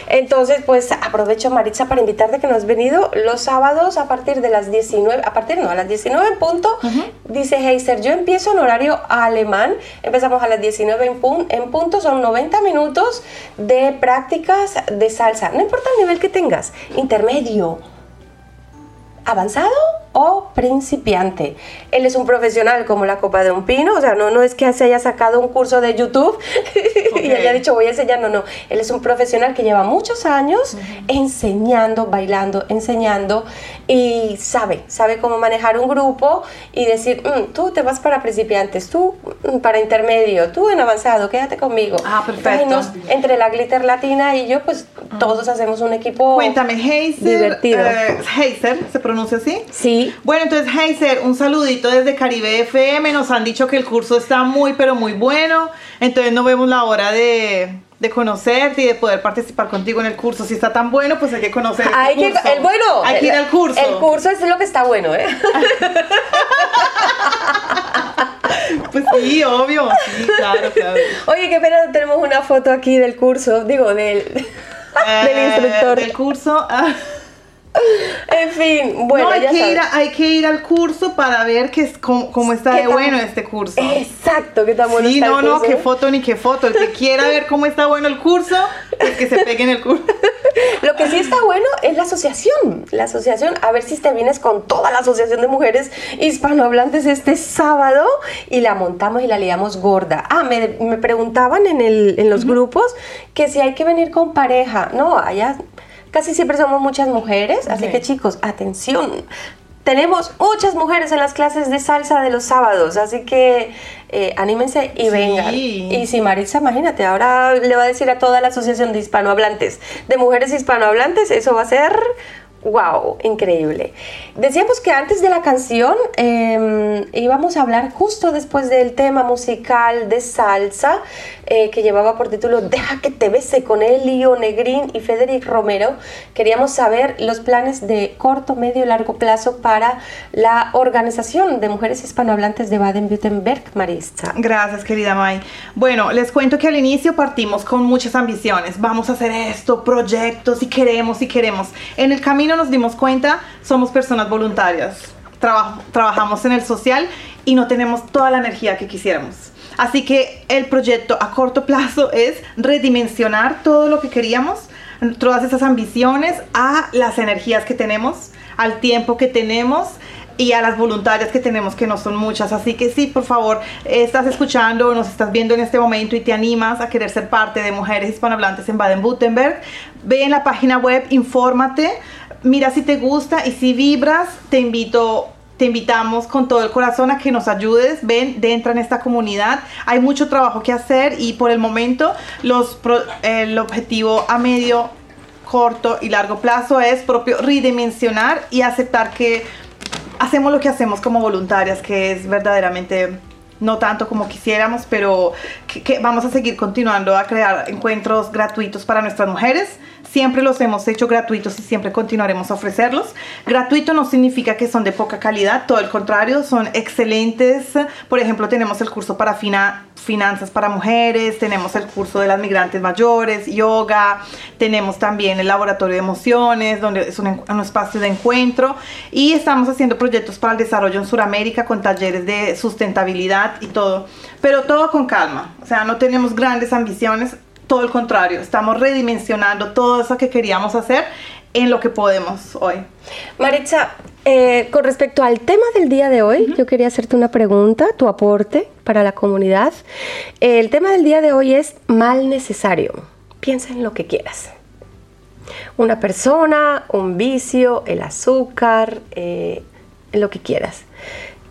Entonces, pues aprovecho Maritza para invitarte que nos has venido los sábados a partir de las 19, a partir no, a las 19 en punto, dice Heiser, yo empiezo en horario alemán, empezamos a las 19 en, pun- en punto, son 90 minutos de prácticas de salsa, no importa el nivel que tengas, intermedio, avanzado o principiante. Él es un profesional como la copa de un pino, o sea, no, no es que se haya sacado un curso de YouTube y haya dicho voy a enseñar, no, no. Él es un profesional que lleva muchos años enseñando, bailando, enseñando y sabe, sabe cómo manejar un grupo y decir, "Mm, tú te vas para principiantes, tú mm, para intermedio, tú en avanzado, quédate conmigo. Ah, perfecto. Entonces, entre la glitter latina y yo, pues todos hacemos un equipo Cuéntame, Heiser. divertido. eh, Heiser, ¿se pronuncia así? Sí. Bueno, entonces, Heiser, un saludito desde Caribe FM. Nos han dicho que el curso está muy, pero muy bueno. Entonces, no vemos la hora de, de conocerte y de poder participar contigo en el curso. Si está tan bueno, pues hay que conocer el Hay que, curso. el bueno, Hay que ir al curso. El curso es lo que está bueno, ¿eh? Pues sí, obvio. Sí, claro, claro. Oye, qué pena, no tenemos una foto aquí del curso, digo, del, del Eh, instructor. Del curso. ah. En fin, bueno, no, hay, ya que sabes. ir a- hay que ir al curso para ver que es, cómo, cómo está ¿Qué de tan- bueno este curso. Exacto, qué tan bueno Sí, está el no, no, qué foto ni qué foto. El que quiera ver cómo está bueno el curso, es que se pegue en el curso. Lo que sí está bueno es la asociación. La asociación, a ver si te vienes con toda la asociación de mujeres hispanohablantes este sábado y la montamos y la liamos gorda. Ah, me, me preguntaban en, el, en los grupos que si hay que venir con pareja. No, allá casi siempre somos muchas mujeres, así que chicos, atención. Tenemos muchas mujeres en las clases de salsa de los sábados, así que eh, anímense y Sí. vengan. Y si Maritza, imagínate, ahora le va a decir a toda la asociación de hispanohablantes, de mujeres hispanohablantes, eso va a ser, wow, increíble. Decíamos que antes de la canción eh, íbamos a hablar justo después del tema musical de salsa eh, que llevaba por título Deja que te bese con Elio Negrín y Federic Romero. Queríamos saber los planes de corto, medio y largo plazo para la Organización de Mujeres Hispanohablantes de Baden-Württemberg, Marista. Gracias, querida May. Bueno, les cuento que al inicio partimos con muchas ambiciones. Vamos a hacer esto, proyectos, y queremos, y queremos. En el camino nos dimos cuenta, somos personas voluntarias. Traba- trabajamos en el social y no tenemos toda la energía que quisiéramos. Así que el proyecto a corto plazo es redimensionar todo lo que queríamos, todas esas ambiciones a las energías que tenemos, al tiempo que tenemos y a las voluntarias que tenemos, que no son muchas. Así que sí, por favor, estás escuchando, nos estás viendo en este momento y te animas a querer ser parte de Mujeres Hispanohablantes en Baden-Württemberg, ve en la página web, infórmate, mira si te gusta y si vibras, te invito te invitamos con todo el corazón a que nos ayudes. Ven, de entra en esta comunidad. Hay mucho trabajo que hacer y por el momento los el objetivo a medio, corto y largo plazo es propio redimensionar y aceptar que hacemos lo que hacemos como voluntarias, que es verdaderamente no tanto como quisiéramos, pero que vamos a seguir continuando a crear encuentros gratuitos para nuestras mujeres. Siempre los hemos hecho gratuitos y siempre continuaremos a ofrecerlos. Gratuito no significa que son de poca calidad, todo el contrario, son excelentes. Por ejemplo, tenemos el curso para fina- finanzas para mujeres, tenemos el curso de las migrantes mayores, yoga, tenemos también el laboratorio de emociones, donde es un, un espacio de encuentro y estamos haciendo proyectos para el desarrollo en Sudamérica con talleres de sustentabilidad y todo, pero todo con calma, o sea, no tenemos grandes ambiciones, todo el contrario, estamos redimensionando todo eso que queríamos hacer en lo que podemos hoy. Maritza, eh, con respecto al tema del día de hoy, yo quería hacerte una pregunta, tu aporte para la comunidad. El tema del día de hoy es mal necesario. Piensa en lo que quieras. Una persona, un vicio, el azúcar, eh, lo que quieras.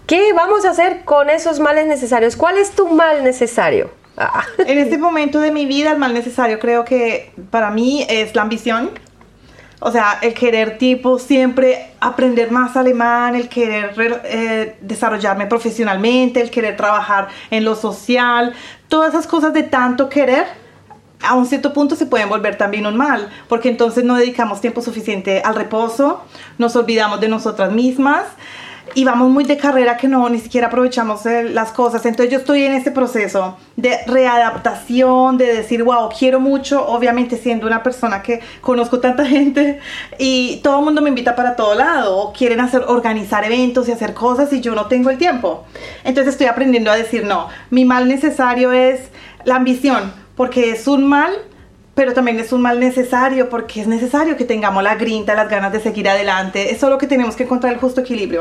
¿Qué vamos a hacer con esos males necesarios? ¿Cuál es tu mal necesario? En este momento de mi vida, el mal necesario creo que para mí es la ambición. O sea, el querer tipo siempre aprender más alemán, el querer eh, desarrollarme profesionalmente, el querer trabajar en lo social, todas esas cosas de tanto querer, a un cierto punto se pueden volver también un mal, porque entonces no dedicamos tiempo suficiente al reposo, nos olvidamos de nosotras mismas y vamos muy de carrera que no ni siquiera aprovechamos las cosas. Entonces yo estoy en este proceso de readaptación, de decir, wow, quiero mucho, obviamente siendo una persona que conozco tanta gente y todo el mundo me invita para todo lado, o quieren hacer organizar eventos y hacer cosas y yo no tengo el tiempo. Entonces estoy aprendiendo a decir, no, mi mal necesario es la ambición, porque es un mal pero también es un mal necesario porque es necesario que tengamos la grinta, las ganas de seguir adelante. Es solo que tenemos que encontrar el justo equilibrio.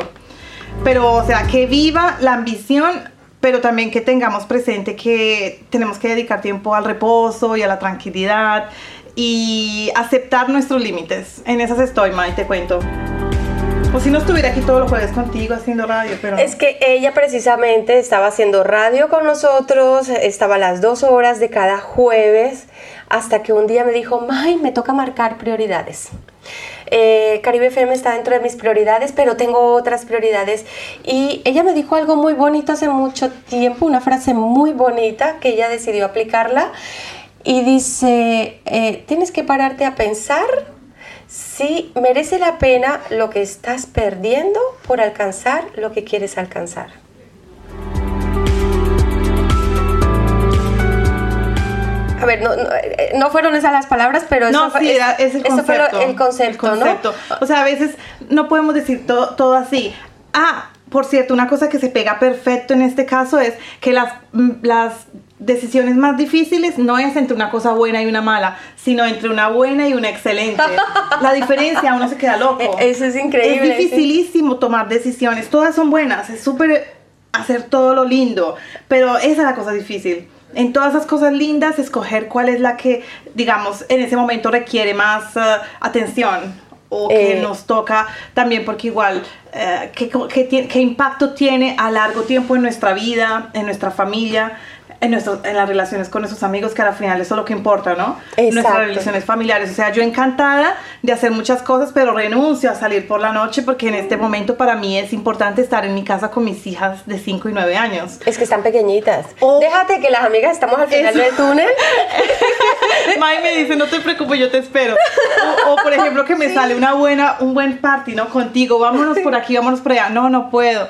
Pero, o sea, que viva la ambición, pero también que tengamos presente que tenemos que dedicar tiempo al reposo y a la tranquilidad y aceptar nuestros límites. En esas estoy, Mai, te cuento. O si no estuviera aquí todos los jueves contigo haciendo radio, pero... Es que ella precisamente estaba haciendo radio con nosotros, estaba las dos horas de cada jueves, hasta que un día me dijo, May, me toca marcar prioridades. Eh, Caribe FM está dentro de mis prioridades, pero tengo otras prioridades. Y ella me dijo algo muy bonito hace mucho tiempo, una frase muy bonita que ella decidió aplicarla. Y dice, eh, tienes que pararte a pensar si merece la pena lo que estás perdiendo por alcanzar lo que quieres alcanzar. A ver, no, no, eh, no fueron esas las palabras, pero No, eso, fue- sí, es- era- es el eso fue lo- el concepto, El concepto. O sea, a veces no podemos decir todo, todo así. Ah, por cierto, una cosa que se pega perfecto en este caso es que las, mm, las decisiones más difíciles no es entre una cosa buena y una mala, sino entre una buena y una excelente. La diferencia, uno se queda loco. E- eso es increíble, Es dificilísimo tomar decisiones. Todas son buenas. Es súper hacer todo lo lindo. Pero esa es la cosa difícil. En todas esas cosas lindas, escoger cuál es la que, digamos, en ese momento requiere más eh, atención o que Eh. nos toca también porque igual, eh, ¿qué, qué impacto tiene a largo tiempo en nuestra vida, en nuestra familia, en, nuestro- en las relaciones con nuestros amigos, que al final eso es lo que importa, ¿no? Exacto. Nuestras relaciones familiares. O sea, yo encantada de hacer muchas cosas, pero renuncio a salir por la noche porque en este momento para mí es importante estar en mi casa con mis hijas de 5 y 9 años. Es que están pequeñitas. Déjate que las amigas estamos al final Eso. del túnel. Mai me dice, no te preocupes, yo te espero. O, o, por ejemplo, que me sale una buena, un buen party, ¿no? Contigo, vámonos por aquí, vámonos por allá. No, no puedo.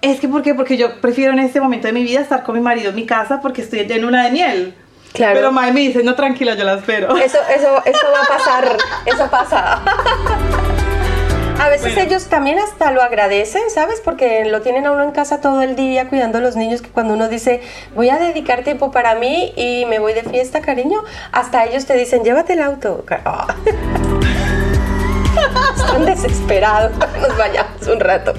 Es que, ¿por qué? Porque yo prefiero en este momento de mi vida estar con mi marido en mi casa porque estoy en una de miel. Claro. Pero Mai me dice, no, tranquila, yo la espero. Eso, eso, eso va a pasar. Eso pasa. A veces Bueno. ellos también hasta lo agradecen, ¿sabes? Porque lo tienen a uno en casa todo el día cuidando a los niños, que cuando uno dice, voy a dedicar tiempo para mí y me voy de fiesta, cariño, hasta ellos te dicen, llévate el auto. Ah. Están desesperados nos vayamos un rato.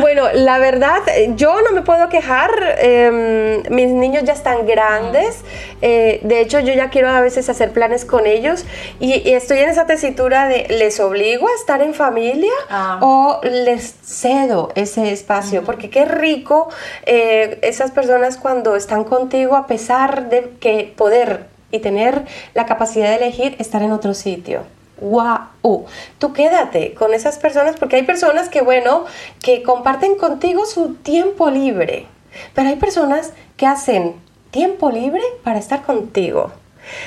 Bueno, la verdad, eh, yo no me puedo quejar. eh, mis niños ya están grandes. eh, de hecho, yo ya quiero a veces hacer planes con ellos. Y, y estoy en esa tesitura de, ¿les obligo a estar en familia Ah. o les cedo ese espacio? Porque qué rico eh, esas personas cuando están contigo, a pesar de que poder y tener la capacidad de elegir estar en otro sitio. ¡Wow! Tú quédate con esas personas porque hay personas que, bueno, que comparten contigo su tiempo libre, pero hay personas que hacen tiempo libre para estar contigo.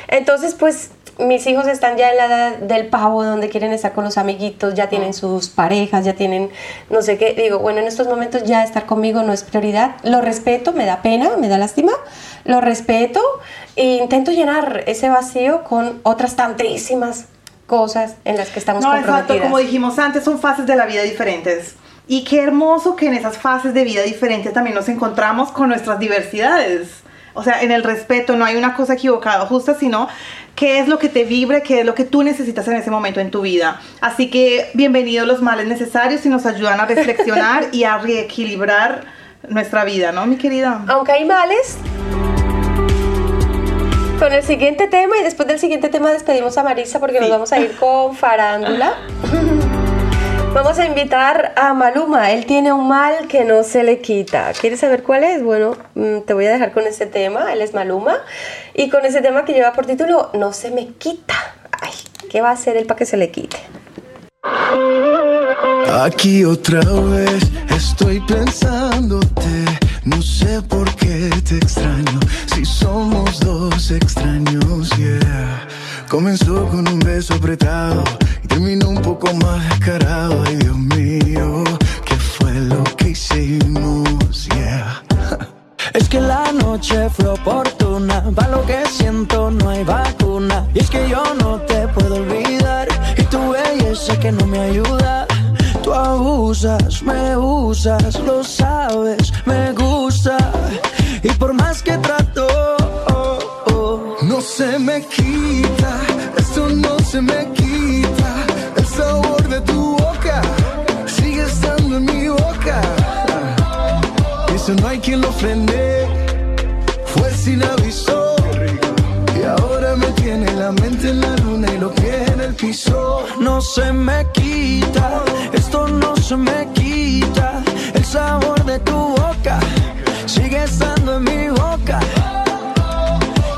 Entonces, pues mis hijos están ya en la edad del pavo, donde quieren estar con los amiguitos, ya tienen sus parejas, ya tienen no sé qué. Digo, bueno, en estos momentos ya estar conmigo no es prioridad. Lo respeto, me da pena, me da lástima, lo respeto e intento llenar ese vacío con otras tantísimas cosas en las que estamos No, exacto, comprometidas. como dijimos antes, son fases de la vida diferentes. Y qué hermoso que en esas fases de vida diferentes también nos encontramos con nuestras diversidades. O sea, en el respeto no hay una cosa equivocada o justa, sino qué es lo que te vibre, qué es lo que tú necesitas en ese momento en tu vida. Así que bienvenidos los males necesarios y nos ayudan a reflexionar y a reequilibrar nuestra vida, ¿no, mi querida? Aunque hay males, con el siguiente tema y después del siguiente tema despedimos a Marisa porque nos vamos a ir con farándula. Vamos a invitar a Maluma, él tiene un mal que no se le quita. ¿Quieres saber cuál es? Bueno, mm, te voy a dejar con ese tema, él es Maluma, y con ese tema que lleva por título No se me quita. Ay, ¿qué va a hacer él para que se le quite? Aquí otra vez estoy pensándote. No sé por qué te extraño. Si somos dos extraños, yeah. Comenzó con un beso apretado y terminó un poco más descarado. Ay, Dios mío, ¿qué fue lo que hicimos? Yeah. Es que la noche fue oportuna, para lo que siento no hay vacuna. Y es que yo no te puedo olvidar, y tu belleza que no me ayuda. Tú abusas, me usas, lo sabes, me gusta. Y por más que trato, oh, no se me quita, esto no se me quita. El sabor de tu boca sigue estando en mi boca. Eso no hay quien lo frene. Fue sin aviso. Tiene la mente en la luna y los pies en el piso. No se me quita, esto no se me quita. El sabor de tu boca sigue estando en mi boca.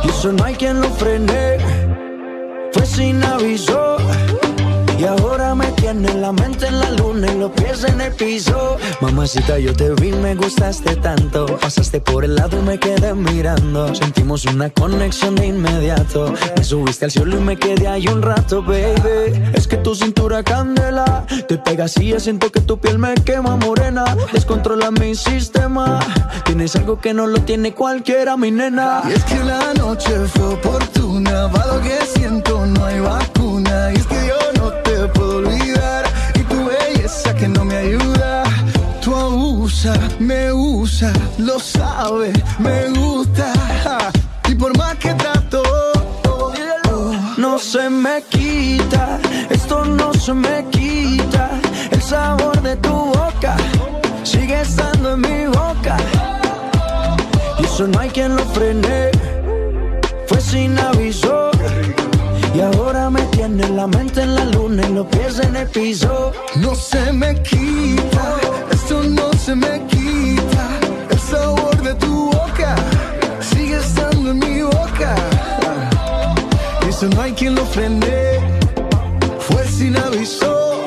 Y eso no hay quien lo frene. Fue sin aviso. Y ahora me tiene la mente en la luna y los pies en el piso. Mamacita, yo te vi, me gustaste tanto. Pasaste por el lado y me quedé mirando. Sentimos una conexión de inmediato. Me subiste al cielo y me quedé ahí un rato, baby. Es que tu cintura candela. Te pegas y ya siento que tu piel me quema morena. Descontrola mi sistema. Tienes algo que no lo tiene cualquiera, mi nena. Y es que la noche fue oportuna. Va lo que siento, no hay vacuna. Y es puedo olvidar. Y tu belleza que no me ayuda. Tú abusas, me usa, lo sabes, me gusta. Y por más que trato, no se me quita. Esto no se me quita. El sabor de tu boca sigue estando en mi boca. Y eso no hay quien lo frene. Fue sin aviso. Ahora me tiene la mente en la luna y los pies en el piso. No se me quita, esto no se me quita. El sabor de tu boca sigue estando en mi boca. Y eso no hay quien lo frene. Fue sin aviso.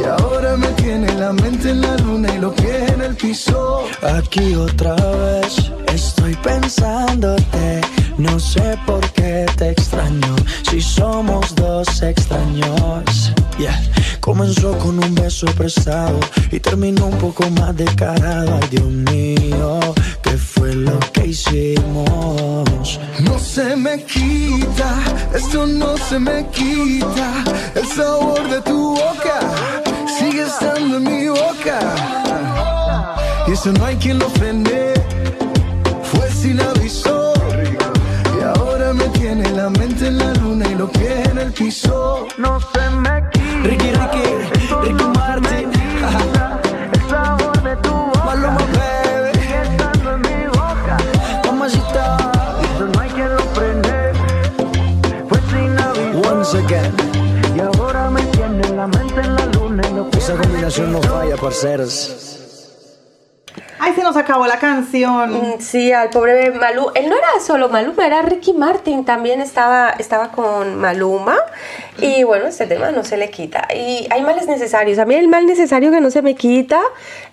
Y ahora me tiene la mente en la luna y los pies en el piso. Aquí otra vez estoy pensándote. No sé por qué te extraño. Si somos dos extraños. Yeah. Comenzó con un beso prestado y terminó un poco más descarado. Ay, Dios mío, ¿qué fue lo que hicimos? No se me quita, esto no se me quita. El sabor de tu boca sigue estando en mi boca. Y eso no hay quien lo frene. Fue sin aviso. La mente en la luna y los pies en el piso. No se me quita. Ricky, Ricky, Ricky Martin. El sabor de tu boca. Maluma, baby. Sigue estando en mi boca. Mamacita. Eso no hay quien lo frene. Fue sin aviso. Once again. Y ahora me tiene la mente en la luna y Esa combinación no falla, parceros. Ay, se nos acabó la canción. Mm, Sí, al pobre Maluma. Él no era solo Maluma, era Ricky Martin. También estaba, estaba con Maluma. Y bueno, este tema no se le quita. Y hay males necesarios. A mí el mal necesario que no se me quita.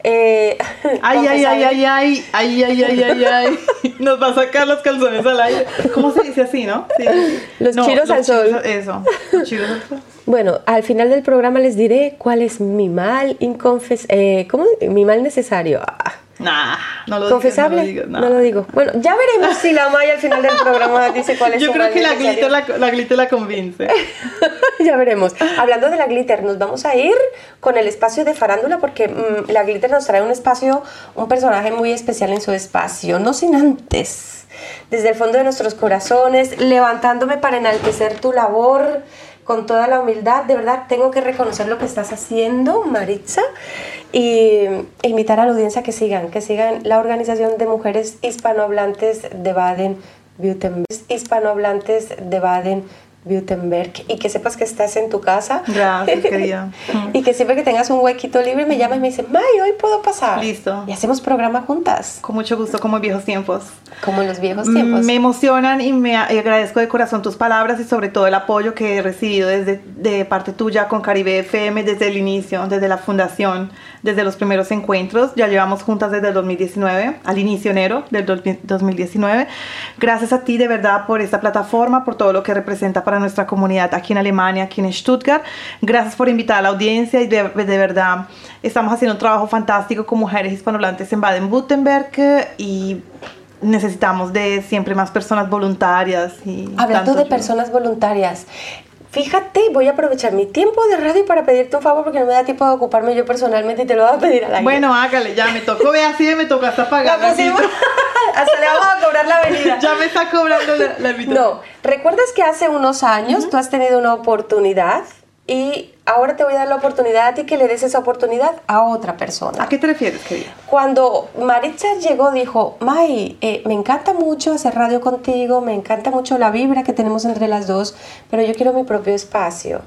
eh, Ay, ay, ay, ay, ay, ay, ay, ay, ay, ay. Nos va a sacar los calzones al aire. ¿Cómo se dice así, no? Sí. Los chiros al sol. chiros- eso. Los chiros al sol. Bueno, al final del programa les diré cuál es mi mal inconfes... Eh, ¿Cómo? Mi mal necesario. Ah, Nah, no lo ¿Confesable? digas, no no, lo digas, lo digo. Bueno, ya veremos si la Maya al final del programa dice cuál es Yo su creo que la necesario. glitter la, la glitter la convence. ya veremos. Hablando de la glitter, nos vamos a ir con el espacio de farándula porque mm, la glitter nos trae un espacio, un personaje muy especial en su espacio. No sin antes, desde el fondo de nuestros corazones, levantándome para enaltecer tu labor con toda la humildad. De verdad, tengo que reconocer lo que estás haciendo, Maritza, y invitar a la audiencia que sigan, que sigan la Organización de Mujeres Hispanohablantes de Baden Württemberg, hispanohablantes de Baden. Württemberg y que sepas que estás en tu casa. Gracias, querida. y que siempre que tengas un huequito libre me llamas y me dices, May, hoy puedo pasar. Listo. Y hacemos programa juntas. Con mucho gusto, como en viejos tiempos. Como en los viejos tiempos. Me emocionan y me agradezco de corazón tus palabras y sobre todo el apoyo que he recibido desde de parte tuya con Caribe FM desde el inicio, desde la fundación, desde los primeros encuentros. Ya llevamos juntas desde el 2019, al inicio enero del 2019. Gracias a ti de verdad por esta plataforma, por todo lo que representa para nuestra comunidad aquí en Alemania, aquí en Stuttgart. Gracias por invitar a la audiencia y de, de verdad estamos haciendo un trabajo fantástico con mujeres hispanohablantes en Baden-Württemberg eh, y necesitamos de siempre más personas voluntarias y Hablando de personas voluntarias, fíjate, voy a aprovechar mi tiempo de radio para pedirte un favor porque no me da tiempo de ocuparme yo personalmente y te lo voy a pedir al aire. Bueno, hágale, ya me tocó, ve así, me tocó hasta pagar. La pusimos- Hasta le vamos a cobrar la venida. ya me está cobrando la, la invitación. No, ¿recuerdas que hace unos años tú has tenido una oportunidad y ahora te voy a dar la oportunidad a ti que le des esa oportunidad a otra persona? ¿A qué te refieres, querida? Cuando Maritza llegó, dijo, May, eh, me encanta mucho hacer radio contigo, me encanta mucho la vibra que tenemos entre las dos, pero yo quiero mi propio espacio.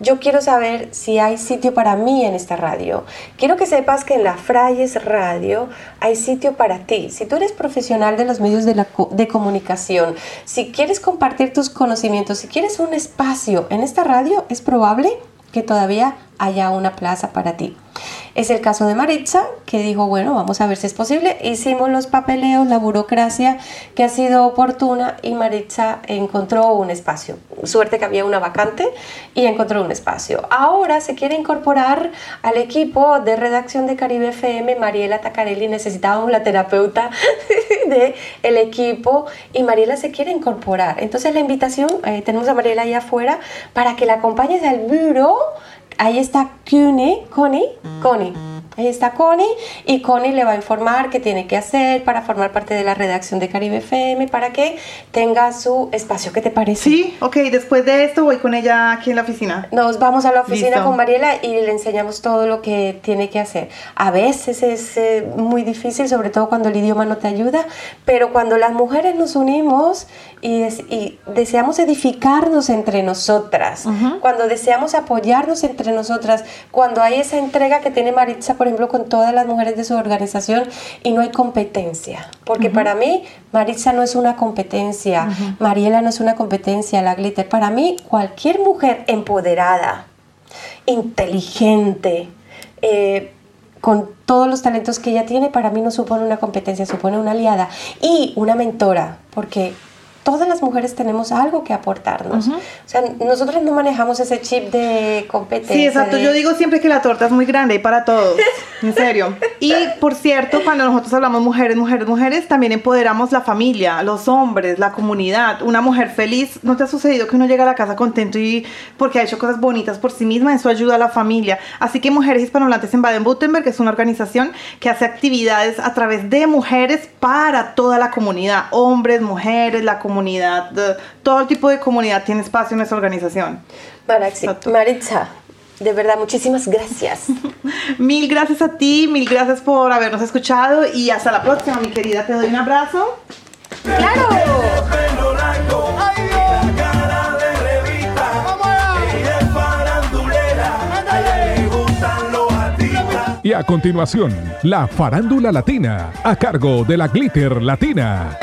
Yo quiero saber si hay sitio para mí en esta radio. Quiero que sepas que en la Frayes Radio hay sitio para ti. Si tú eres profesional de los medios de, la co- de comunicación, si quieres compartir tus conocimientos, si quieres un espacio en esta radio, es probable que todavía haya una plaza para ti. Es el caso de Maritza, que dijo, bueno, vamos a ver si es posible. Hicimos los papeleos, la burocracia que ha sido oportuna y Maritza encontró un espacio. Suerte que había una vacante y encontró un espacio. Ahora se quiere incorporar al equipo de redacción de Caribe FM, Mariela Tacarelli. Necesitábamos la terapeuta del el equipo y Mariela se quiere incorporar. Entonces la invitación, eh, tenemos a Mariela ahí afuera para que la acompañes al bureau Ahí está Connie, Connie, Connie. Ahí está Connie y Connie le va a informar qué tiene que hacer para formar parte de la redacción de Caribe FM para que tenga su espacio. ¿Qué te parece? Sí, ok, después de esto voy con ella aquí en la oficina. Nos vamos a la oficina Listo. con Mariela y le enseñamos todo lo que tiene que hacer. A veces es eh, muy difícil, sobre todo cuando el idioma no te ayuda, pero cuando las mujeres nos unimos y, des- y deseamos edificarnos entre nosotras, cuando deseamos apoyarnos entre nosotras, cuando hay esa entrega que tiene Maritza, por ejemplo, con todas las mujeres de su organización y no hay competencia. Porque para mí, Maritza no es una competencia, Mariela no es una competencia, la glitter. Para mí, cualquier mujer empoderada, inteligente, eh, con todos los talentos que ella tiene, para mí no supone una competencia, supone una aliada y una mentora, porque todas las mujeres tenemos algo que aportarnos. O sea, nosotros no manejamos ese chip de competencia. Sí, exacto. de- Yo digo siempre que la torta es muy grande y para todos. En serio. Y por cierto, cuando nosotros hablamos mujeres, mujeres, mujeres, también empoderamos la familia, los hombres, la comunidad. Una mujer feliz, ¿no te ha sucedido que uno llega a la casa contento y porque ha hecho cosas bonitas por sí misma? Eso ayuda a la familia. Así que Mujeres Hispanohablantes en Baden-Württemberg es una organización que hace actividades a través de mujeres para toda la comunidad. Hombres, mujeres, la comunidad, de- todo tipo de comunidad tiene espacio en nuestra organización. Maraxi- Maritza, de verdad, muchísimas gracias. Mil gracias a ti, mil gracias por habernos escuchado y hasta la próxima, mi querida. Te doy un abrazo. ¡Claro! Y a continuación, la farándula latina, a cargo de la Glitter Latina.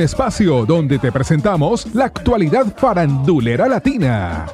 Espacio donde te presentamos la actualidad farandulera latina.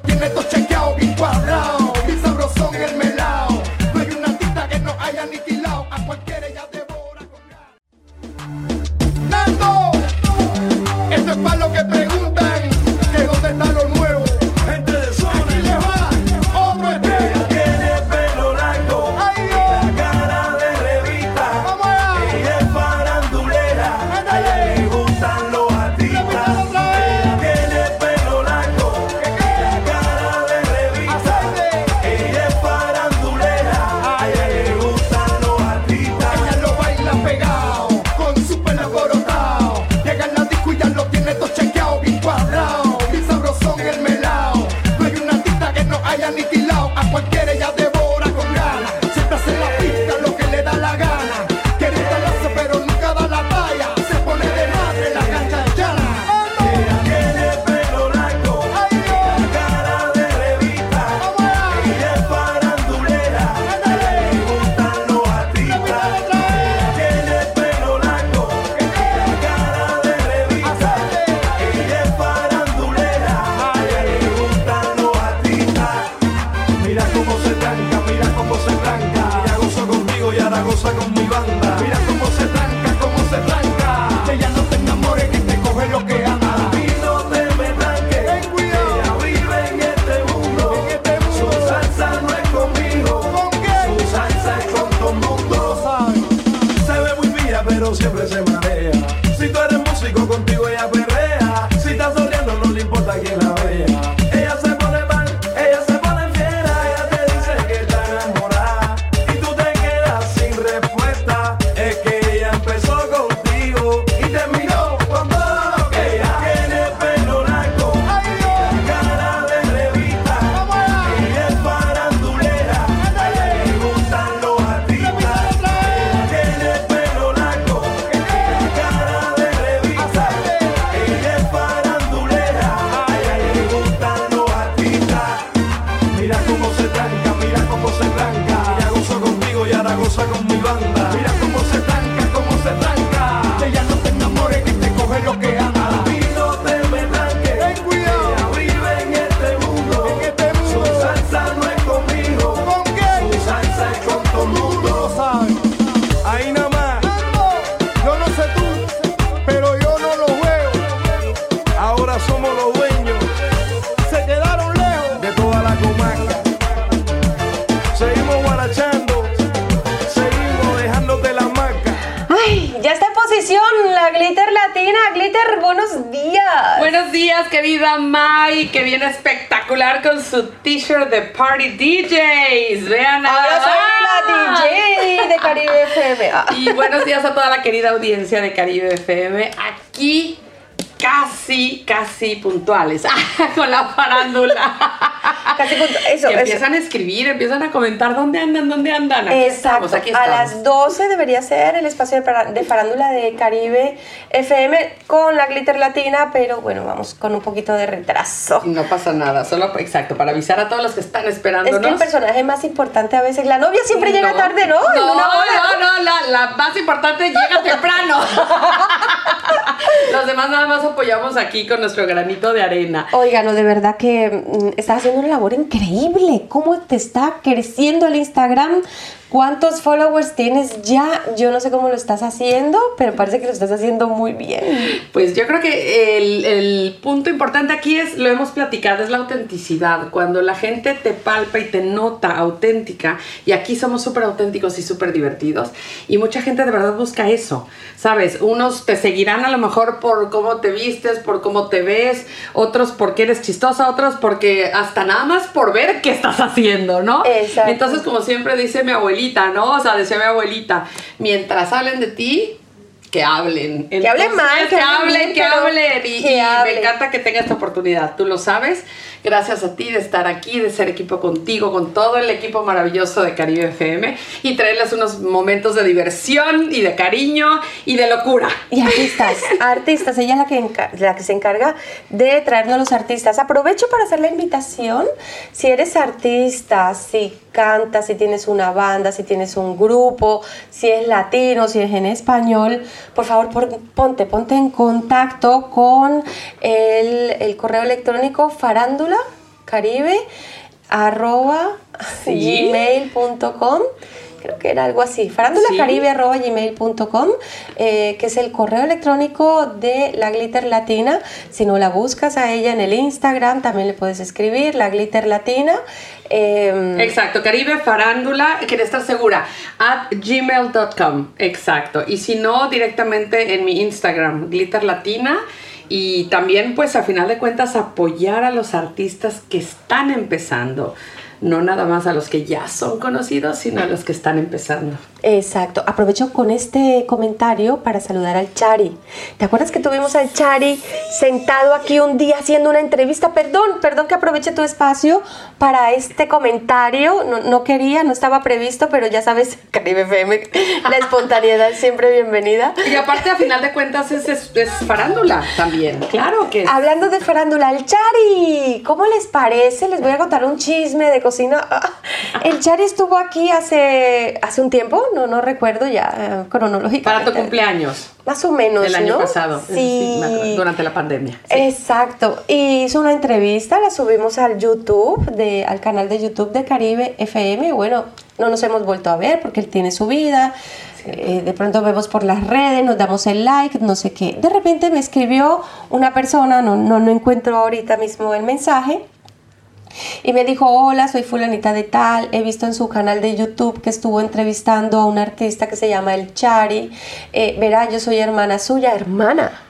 Y buenos días a toda la querida audiencia de Caribe FM. Aquí casi, casi puntuales con la farándula. Casi eso, eso. empiezan a escribir, empiezan a comentar dónde andan, dónde andan. Aquí Exacto. estamos, aquí A estamos. las 12 debería ser el espacio de farándula de Caribe FM con la Glitter Latina, pero bueno, vamos con un poquito de retraso. No pasa nada, solo exacto, para avisar a todos los que están Es esperándonos. que el personaje más importante a veces, la novia siempre llega tarde, ¿no? En No, una no, no, la, la más importante llega temprano. Los demás nada más apoyamos aquí con nuestro granito de arena. Oiga, no, de verdad que mm, estás haciendo una labor increíble. ¿Cómo te está creciendo el Instagram? ¿Cuántos followers tienes ya? Yo no sé cómo lo estás haciendo, pero parece que lo estás haciendo muy bien. Pues yo creo que el, el punto importante aquí es, lo hemos platicado, es la autenticidad. Cuando la gente te palpa y te nota auténtica, y aquí somos súper auténticos y súper divertidos, y mucha gente de verdad busca eso, ¿sabes? Unos te seguirán a lo mejor por cómo te vistes, por cómo te ves, otros porque eres chistosa, otros porque hasta nada más por ver qué estás haciendo, ¿no? Exacto. Entonces, como siempre dice mi abuelita, ¿no? O sea, decía mi abuelita, mientras hablen de ti, que hablen. Que hablen mal, que que hablen que hablen. Y, que y hablen. me encanta que tenga esta oportunidad. Tú lo sabes. Gracias a ti de estar aquí, de ser equipo contigo, con todo el equipo maravilloso de Caribe FM y traerles unos momentos de diversión y de cariño y de locura. Y artistas, artistas, ella es la que, la que se encarga de traernos los artistas. Aprovecho para hacer la invitación. Si eres artista, si cantas, si tienes una banda, si tienes un grupo, si es latino, si es en español, por favor por- ponte, ponte en contacto con el, el correo electrónico farándula caribe arroba Sí. gmail.com creo que era algo así, farándulacaribe.gmail.com, eh, que es el correo electrónico de la Glitter Latina. Si no la buscas a ella en el Instagram, también le puedes escribir, la Glitter Latina. Eh, Exacto, Caribe Farándula, quería estar segura, at gmail.com, exacto. Y si no, directamente en mi Instagram, Glitter Latina. Y también, pues, a final de cuentas, apoyar a los artistas que están empezando. No nada más a los que ya son conocidos, sino a los que están empezando. Exacto. Aprovecho con este comentario para saludar al Chari. ¿Te acuerdas que tuvimos al Chari sentado aquí un día haciendo una entrevista? Perdón, perdón que aproveche tu espacio para este comentario. No, no quería, no estaba previsto, pero ya sabes, Caribe FM, la espontaneidad siempre bienvenida. Y aparte, a final de cuentas, es, es, es farándula también. Claro que es. Hablando de farándula, el Chari, ¿cómo les parece? Les voy a contar un chisme de cocina. Ah, El Chari estuvo aquí hace, hace un tiempo, no, no recuerdo ya eh, cronológicamente. Para tu cumpleaños. Más o menos, Del año ¿no? pasado. Sí. durante la pandemia. Exacto. Y hizo una entrevista, la subimos al YouTube, de, al canal de YouTube de Caribe FM. Bueno, no nos hemos vuelto a ver porque él tiene su vida. Eh, de pronto vemos por las redes, nos damos el like, no sé qué. De repente me escribió una persona, no, no, no encuentro ahorita mismo el mensaje, Y me dijo, hola, soy fulanita de tal, he visto en su canal de YouTube que estuvo entrevistando a un artista que se llama El Chari. Eh, verá, yo soy hermana suya, hermana.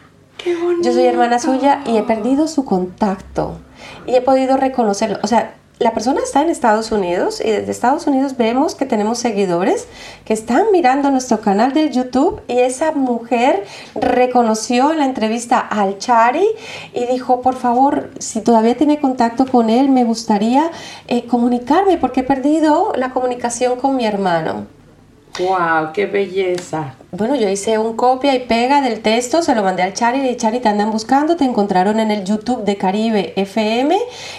Yo soy hermana suya y he perdido su contacto y he podido reconocerlo. O sea, la persona está en Estados Unidos y desde Estados Unidos vemos que tenemos seguidores que están mirando nuestro canal de YouTube y esa mujer reconoció en la entrevista al Chari y dijo, por favor, si todavía tiene contacto con él, me gustaría eh, comunicarme porque he perdido la comunicación con mi hermano. ¡Wow! ¡Qué belleza! Bueno, yo hice un copia y pega del texto, se lo mandé al Chari y le dije, Chari, te andan buscando, te encontraron en el YouTube de Caribe FM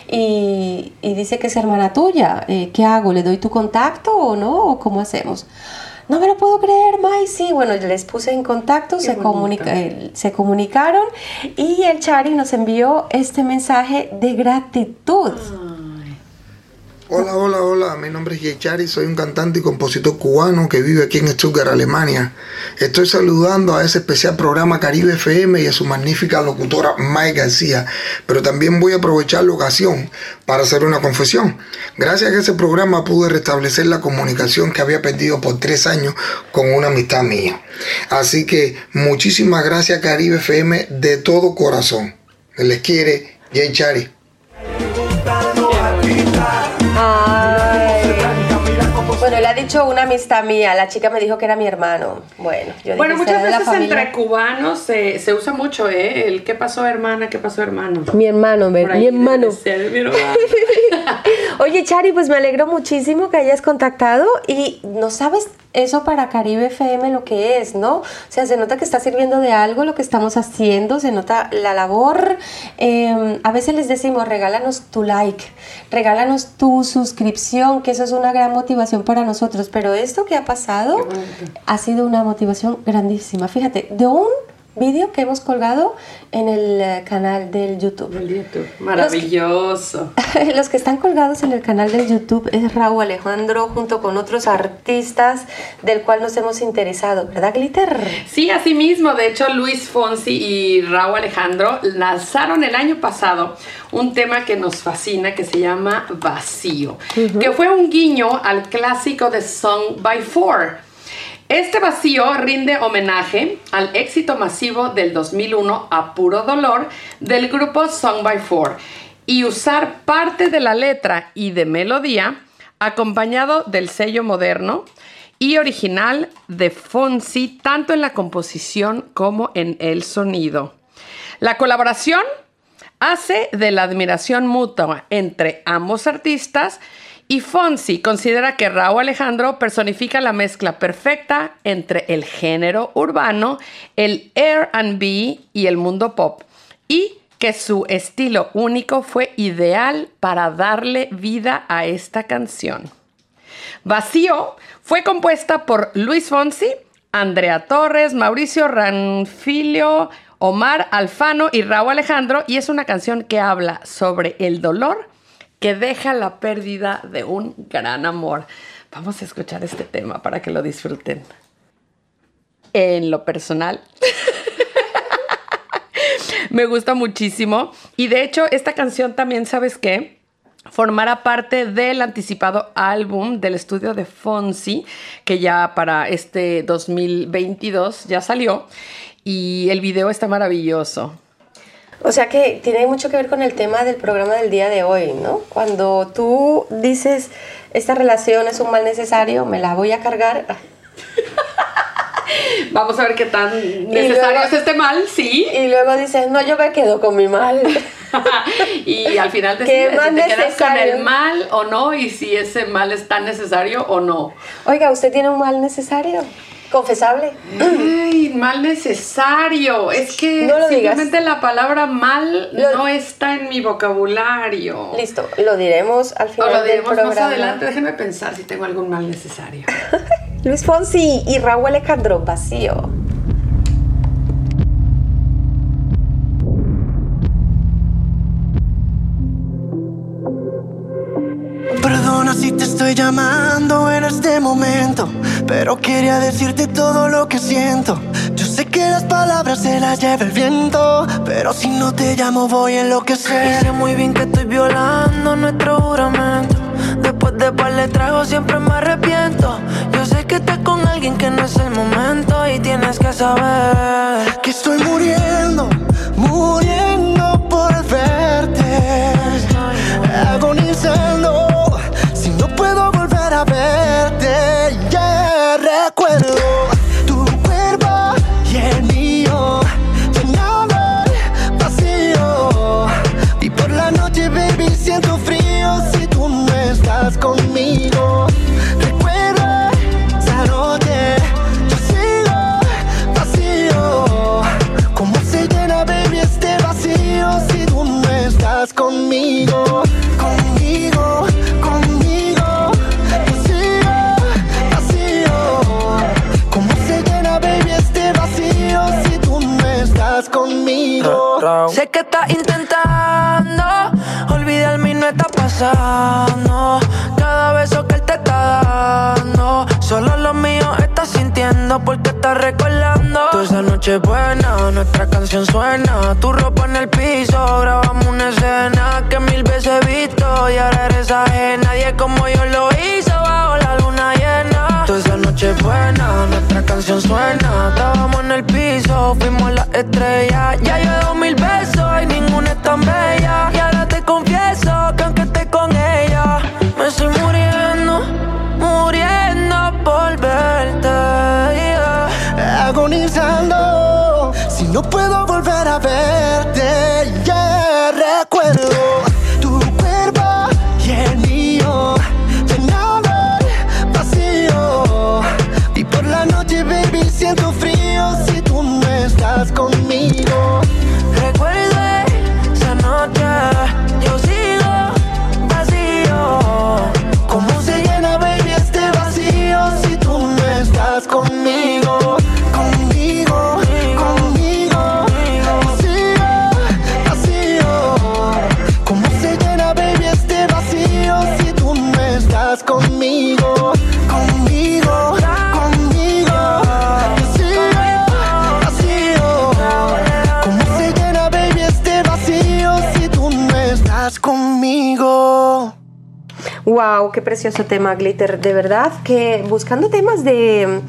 y, y dice que es hermana tuya. Eh, ¿Qué hago? ¿Le doy tu contacto o no? ¿O cómo hacemos? No me lo puedo creer, May. Sí, bueno, les puse en contacto, se, comunica- eh, se comunicaron y el Chari nos envió este mensaje de gratitud. Hola, hola, hola. Mi nombre es Yechari, soy un cantante y compositor cubano que vive aquí en Stuttgart, Alemania. Estoy saludando a ese especial programa Caribe FM y a su magnífica locutora May García. Pero también voy a aprovechar la ocasión para hacer una confesión. Gracias a ese programa pude restablecer la comunicación que había perdido por tres años con una amistad mía. Así que muchísimas gracias Caribe FM de todo corazón. Les quiere Yechari. Bueno, le ha dicho una amistad mía, la chica me dijo que era mi hermano. Bueno, yo dije, Bueno, "Será muchas veces familia". entre cubanos se, se usa mucho, ¿eh? El qué pasó hermana, qué pasó hermano. Mi hermano, mi hermano. ser, mi hermano. Oye, Chari, pues me alegro muchísimo que hayas contactado y no sabes eso para Caribe FM lo que es, ¿no? O sea, se nota que está sirviendo de algo lo que estamos haciendo, se nota la labor. Eh, a veces les decimos, regálanos tu like, regálanos tu suscripción, que eso es una gran motivación para nosotros. Pero esto que ha pasado ha sido una motivación grandísima. Fíjate, de un vídeo que hemos colgado en el eh, canal del YouTube. Maravilloso. Los que están colgados en el canal del YouTube es Raúl Alejandro junto con otros artistas del cual nos hemos interesado, ¿verdad, Glitter? Sí, así mismo. De hecho, Luis Fonsi y Raúl Alejandro lanzaron el año pasado un tema que nos fascina que se llama Vacío, que fue un guiño al clásico de Song by Four. Este vacío rinde homenaje al éxito masivo del 2001 a puro dolor del grupo Song by Four y usar parte de la letra y de melodía acompañado del sello moderno y original de Fonsi tanto en la composición como en el sonido. La colaboración hace de la admiración mutua entre ambos artistas y Fonsi considera que Raúl Alejandro personifica la mezcla perfecta entre el género urbano, el R&B y el mundo pop y que su estilo único fue ideal para darle vida a esta canción. Vacío fue compuesta por Luis Fonsi, Andrea Torres, Mauricio Ranfilio, Omar Alfano y Raúl Alejandro y es una canción que habla sobre el dolor que deja la pérdida de un gran amor. Vamos a escuchar este tema para que lo disfruten. En lo personal, me gusta muchísimo y de hecho esta canción también, ¿sabes qué? formará parte del anticipado álbum del estudio de Fonsi, que ya para este 2022 ya salió, y el video está maravilloso. O sea que tiene mucho que ver con el tema del programa del día de hoy, ¿no? Cuando tú dices, esta relación es un mal necesario, me la voy a cargar. Vamos a ver qué tan necesario es este mal, sí. Y luego dices, no, yo me quedo con mi mal. y al final ¿Qué decides si te quedas con el mal o no y si ese mal es tan necesario o no. Oiga, ¿usted tiene un mal necesario? ¿Confesable? Ay, mal necesario. Es que No lo digas. simplemente la palabra mal no está en mi vocabulario. Listo, lo diremos al O final lo del diremos programa. más adelante. Déjenme pensar si tengo algún mal necesario. Luis Fonsi y Raúl Alejandro, vacío. Te estoy llamando en este momento, pero quería decirte todo lo que siento. Yo Sé que las palabras se las lleva el viento, pero si no te llamo voy a enloquecer. Y sé muy bien que estoy violando nuestro juramento. Después de par de tragos siempre me arrepiento. Yo sé que estás con alguien que no es el momento y tienes que saber que estoy muriendo, muriendo noche buena, nuestra canción suena. Tu ropa en el piso, grabamos una escena que mil veces he visto y ahora eres ajena. Nadie como yo lo hizo bajo la luna llena. Toda esa noche buena, nuestra canción suena. Estábamos en el piso, fuimos las estrellas. Ya yo he mil besos y ninguna es tan bella. Y ahora te confieso que aunque esté con ella, me estoy muriendo, muriendo por verte. Agonizando, no puedo volver a verte. Wow, qué precioso tema, Glitter. De verdad que buscando temas de,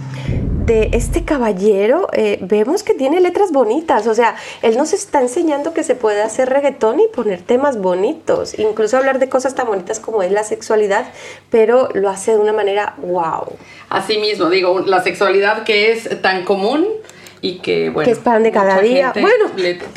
de este caballero, eh, vemos que tiene letras bonitas. O sea, él nos está enseñando que se puede hacer reggaetón y poner temas bonitos. Incluso hablar de cosas tan bonitas como es la sexualidad, pero lo hace de una manera wow. Así mismo, digo, la sexualidad que es tan común y que, bueno. que es pan de cada día. Bueno, le de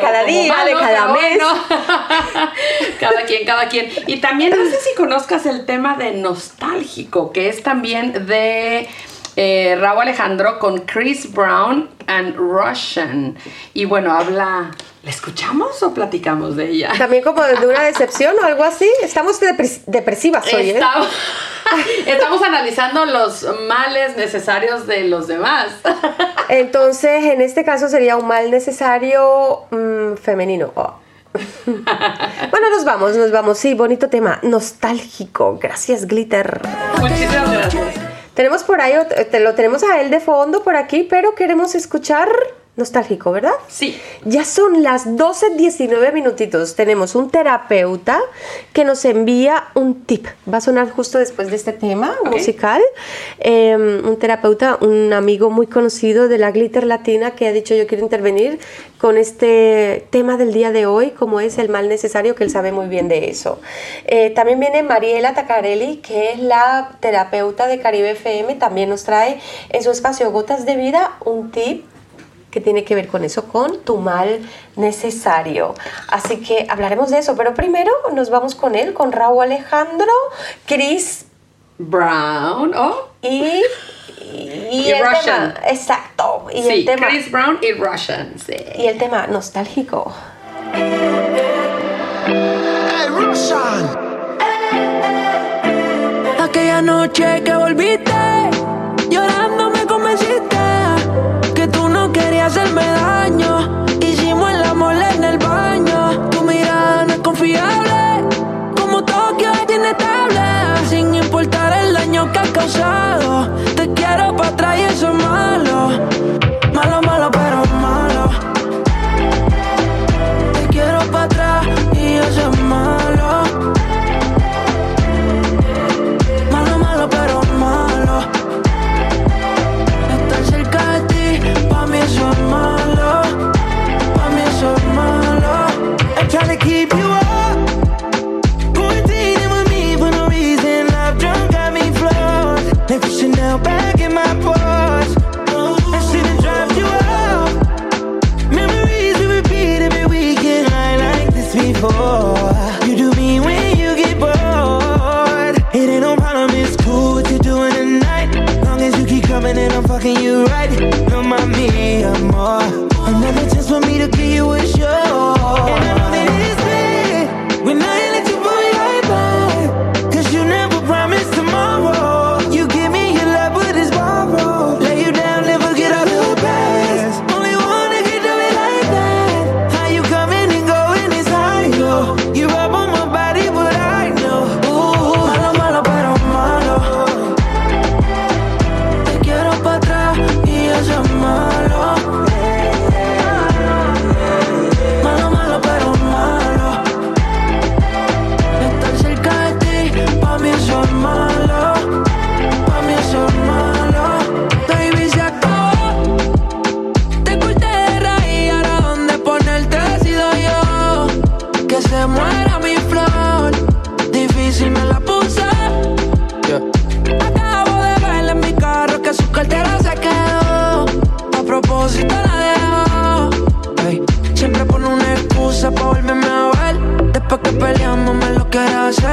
cada día, de malo, cada pero mes. bueno. cada quien, cada quien. Y también no sé si conozcas el tema de nostálgico, que es también de eh, Raúl Alejandro con Chris Brown and Russian. Y bueno, habla. ¿La escuchamos o platicamos de ella? También como de una decepción o algo así. Estamos depres- depresivas hoy, ¿eh? Estamos, estamos analizando los males necesarios de los demás. Entonces, en este caso sería un mal necesario mm, femenino. Oh. bueno, nos vamos, nos vamos. Sí, bonito tema. Nostálgico. Gracias, Glitter. Muchísimas gracias. Tenemos por ahí, lo tenemos a él de fondo por aquí, pero queremos escuchar nostálgico, ¿verdad? Sí. Ya son las 12.19 minutitos. Tenemos un terapeuta que nos envía un tip. Va a sonar justo después de este tema musical. Eh, un terapeuta, un amigo muy conocido de la Glitter Latina que ha dicho yo quiero intervenir con este tema del día de hoy, como es el mal necesario, que él sabe muy bien de eso. Eh, también viene Mariela Tacarelli, que es la terapeuta de Caribe FM, también nos trae en su espacio Gotas de Vida un tip que tiene que ver con eso, con tu mal necesario. Así que hablaremos de eso, pero primero nos vamos con él, con Raúl Alejandro, Chris Brown, ¿oh? y, y, Y el Russian. tema, exacto, y sí, el tema, Chris Brown y Russian, sí. y el tema nostálgico. Hey, Russian. Aquella noche que volviste, llorando me convenciste hacerme daño. Hicimos el amor en el baño. Tu mirada no es confiable, como Tokio es inestable. Sin importar el daño que has causado, te quiero para atrás y eso es malo. Malo right.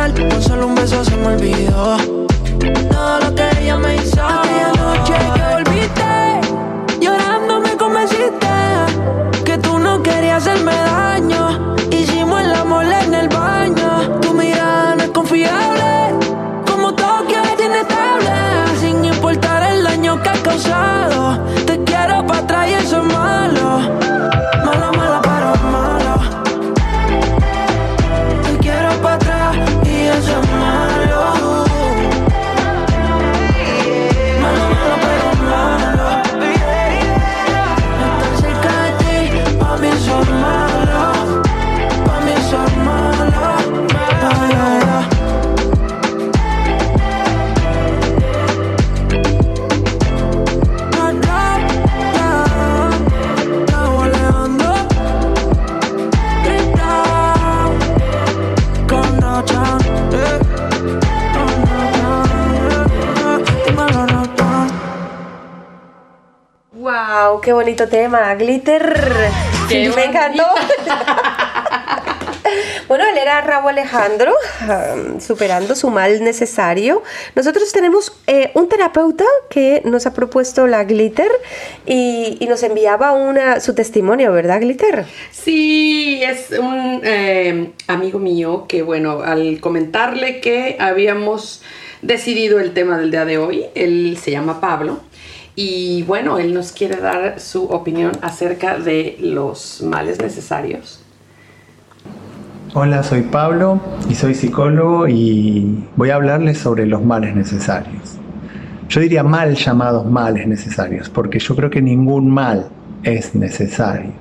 Hacer. Con solo un beso se me olvidó. Todo lo que bonito tema, Glitter. Me encantó. Bueno, él era Raúl Alejandro, um, superando su mal necesario. Nosotros tenemos eh, un terapeuta que nos ha propuesto la Glitter y, y nos enviaba una, su testimonio, ¿verdad, Glitter? Sí, es un eh, amigo mío que, bueno, al comentarle que habíamos decidido el tema del día de hoy, él se llama Pablo. Y bueno, él nos quiere dar su opinión acerca de los males necesarios. Hola, soy Pablo y soy psicólogo y voy a hablarles sobre los males necesarios. Yo diría mal llamados males necesarios, porque yo creo que ningún mal es necesario.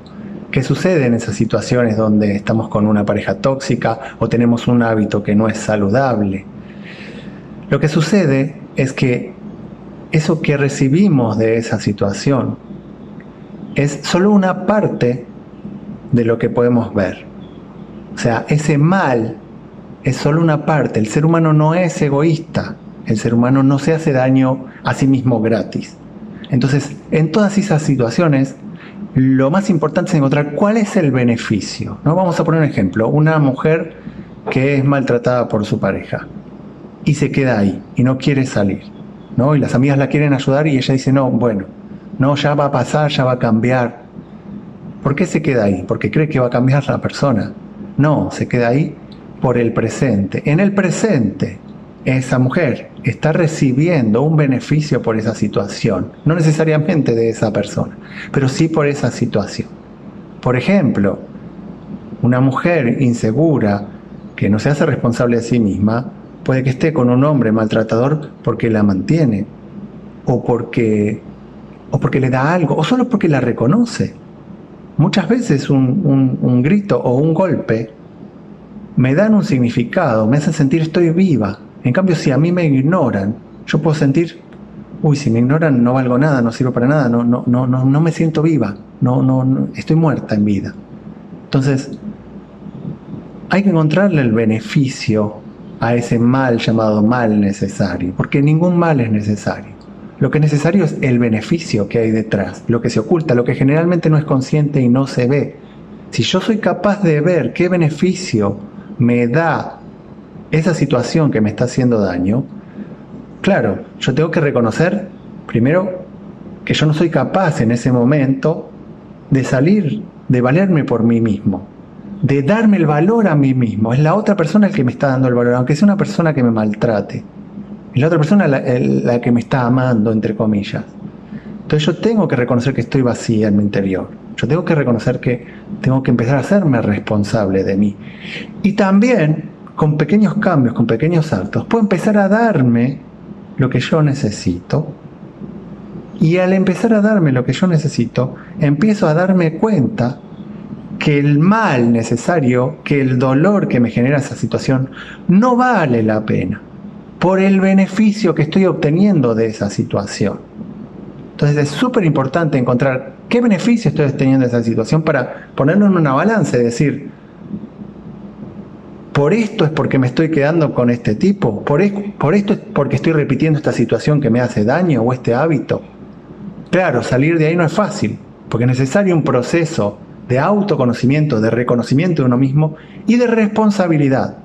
¿Qué sucede en esas situaciones donde estamos con una pareja tóxica o tenemos un hábito que no es saludable? Lo que sucede es que eso que recibimos de esa situación es solo una parte de lo que podemos ver. O sea, ese mal es solo una parte. El ser humano no es egoísta. El ser humano no se hace daño a sí mismo gratis. Entonces, en todas esas situaciones, lo más importante es encontrar cuál es el beneficio. ¿no? Vamos a poner un ejemplo. Una mujer que es maltratada por su pareja y se queda ahí y no quiere salir. ¿No? Y las amigas la quieren ayudar y ella dice, no, bueno, no, ya va a pasar, ya va a cambiar. ¿Por qué se queda ahí? Porque cree que va a cambiar la persona. No, se queda ahí por el presente. En el presente, esa mujer está recibiendo un beneficio por esa situación, no necesariamente de esa persona, pero sí por esa situación. Por ejemplo, una mujer insegura que no se hace responsable de sí misma, puede que esté con un hombre maltratador porque la mantiene, o porque, o porque le da algo, o solo porque la reconoce. Muchas veces un, un- grito o un golpe me dan un significado, me hacen sentir estoy viva. En cambio, si a mí me ignoran, yo puedo sentir, uy, si me ignoran no valgo nada, no sirvo para nada, no, no, no, no, me siento viva, no, no, estoy muerta en vida. Entonces, hay que encontrarle el beneficio a ese mal llamado mal necesario, porque ningún mal es necesario. Lo que es necesario es el beneficio que hay detrás, lo que se oculta, lo que generalmente no es consciente y no se ve. Si yo soy capaz de ver qué beneficio me da esa situación que me está haciendo daño, claro, yo tengo que reconocer primero que yo no soy capaz en ese momento de salir, de valerme por mí mismo, de darme el valor a mí mismo. Es la otra persona el que me está dando el valor, aunque sea una persona que me maltrate. Es la otra persona la, la que me está amando, entre comillas. Entonces yo tengo que reconocer que estoy vacía en mi interior. Yo tengo que reconocer que tengo que empezar a hacerme responsable de mí. Y también, con pequeños cambios, con pequeños actos, puedo empezar a darme lo que yo necesito. Y al empezar a darme lo que yo necesito, empiezo a darme cuenta que el mal necesario, que el dolor que me genera esa situación, no vale la pena por el beneficio que estoy obteniendo de esa situación. Entonces es súper importante encontrar qué beneficio estoy obteniendo de esa situación para ponerlo en una balanza y decir, por esto es porque me estoy quedando con este tipo, por, es- por esto es porque estoy repitiendo esta situación que me hace daño o este hábito. Claro, salir de ahí no es fácil, porque es necesario un proceso de autoconocimiento, de reconocimiento de uno mismo y de responsabilidad,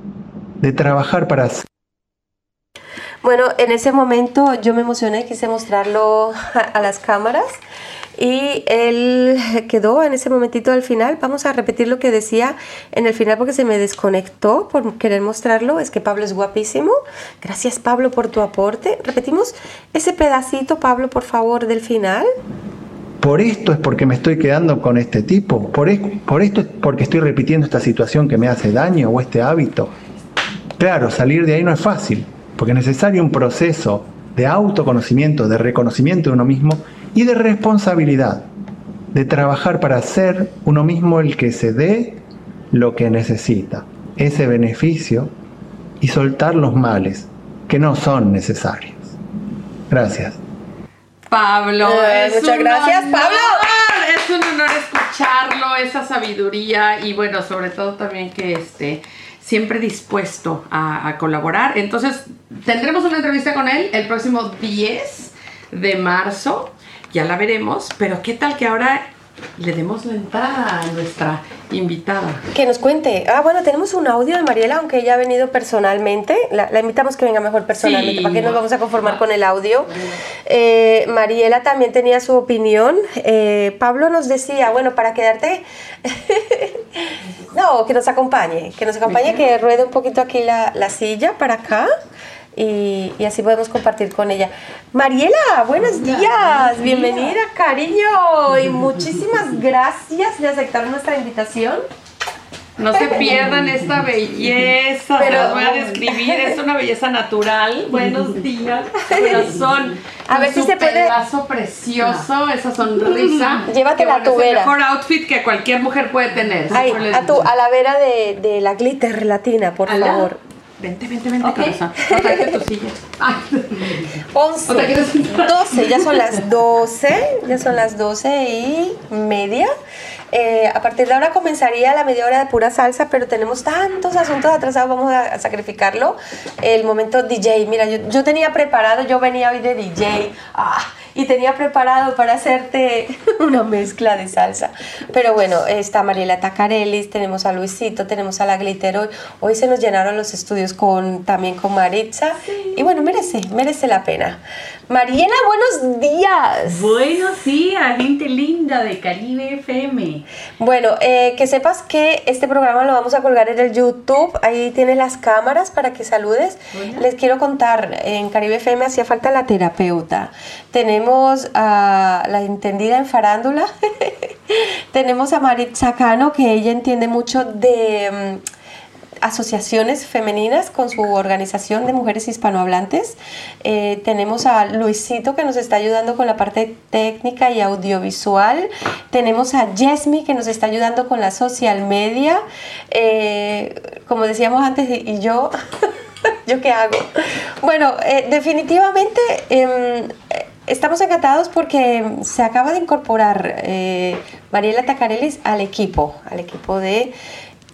de trabajar para Bueno, en ese momento yo me emocioné, quise mostrarlo a las cámaras y él quedó en ese momentito al final. Vamos a repetir lo que decía en el final porque se me desconectó por querer mostrarlo. Es que Pablo es guapísimo. Gracias Pablo por tu aporte. Repetimos ese pedacito, Pablo, por favor, del final. Por esto es porque me estoy quedando con este tipo, por, es- por esto es porque estoy repitiendo esta situación que me hace daño o este hábito. Claro, salir de ahí no es fácil, porque es necesario un proceso de autoconocimiento, de reconocimiento de uno mismo y de responsabilidad, de trabajar para ser uno mismo el que se dé lo que necesita, ese beneficio, y soltar los males que no son necesarios. Gracias. Pablo, Eh, muchas gracias, honor, Pablo. Es un honor escucharlo, esa sabiduría y bueno, sobre todo también que esté siempre dispuesto a, a colaborar. Entonces, tendremos una entrevista con él el próximo 10 de marzo, ya la veremos, pero ¿qué tal que ahora le demos la entrada a nuestra invitada? Que nos cuente. Ah, bueno, tenemos un audio de Mariela, aunque ella ha venido personalmente. La, la invitamos que venga mejor personalmente. Sí. ¿Para qué nos vamos a conformar con el audio? Eh, Mariela también tenía su opinión. Eh, Pablo nos decía, bueno, para quedarte. no, que nos acompañe. Que nos acompañe, que ruede un poquito aquí la, la silla para acá. Y, y así podemos compartir con ella. Mariela, buenos días, bienvenida, cariño, y muchísimas gracias de aceptar nuestra invitación. No se pierdan esta belleza, se Pero- las voy a describir, es una belleza natural. Buenos días, corazón. A ver si se puede- pelazo precioso, esa sonrisa. Llévate que, la bueno, es el mejor outfit que cualquier mujer puede tener. Ay, a, tu, a la vera de, de la glitter latina, por Ala. favor. Vente, vente, vente. No, tráete tu silla. Ay. 11, ¿O te quieres sentar? 12, ya son las 12, ya son las 12 y media. Eh, a partir de ahora comenzaría la media hora de pura salsa, pero tenemos tantos asuntos atrasados, vamos a, a sacrificarlo. El momento DJ, mira, yo, yo tenía preparado, yo venía hoy de DJ, ah, y tenía preparado para hacerte una mezcla de salsa. Pero bueno, está Mariela Tacarelis, tenemos a Luisito, tenemos a la Glitter hoy. Hoy se nos llenaron los estudios con, también con Maritza. Y bueno, merece, merece la pena. Mariela, buenos días. Buenos días, gente linda de Caribe FM. Bueno, eh, que sepas que este programa lo vamos a colgar en el YouTube. Ahí tienes las cámaras para que saludes. Les quiero contar, en Caribe FM hacía falta la terapeuta. Tenemos a la entendida en farándula. Tenemos a Maritza Cano, que ella entiende mucho de... mm, asociaciones femeninas con su organización de mujeres hispanohablantes. Eh, tenemos a Luisito que nos está ayudando con la parte técnica y audiovisual. Tenemos a Jesmi que nos está ayudando con la social media. Eh, como decíamos antes, y yo, ¿yo qué hago? Bueno, eh, definitivamente... em, Estamos encantados porque se acaba de incorporar Mariela Tacarelis al equipo, al equipo de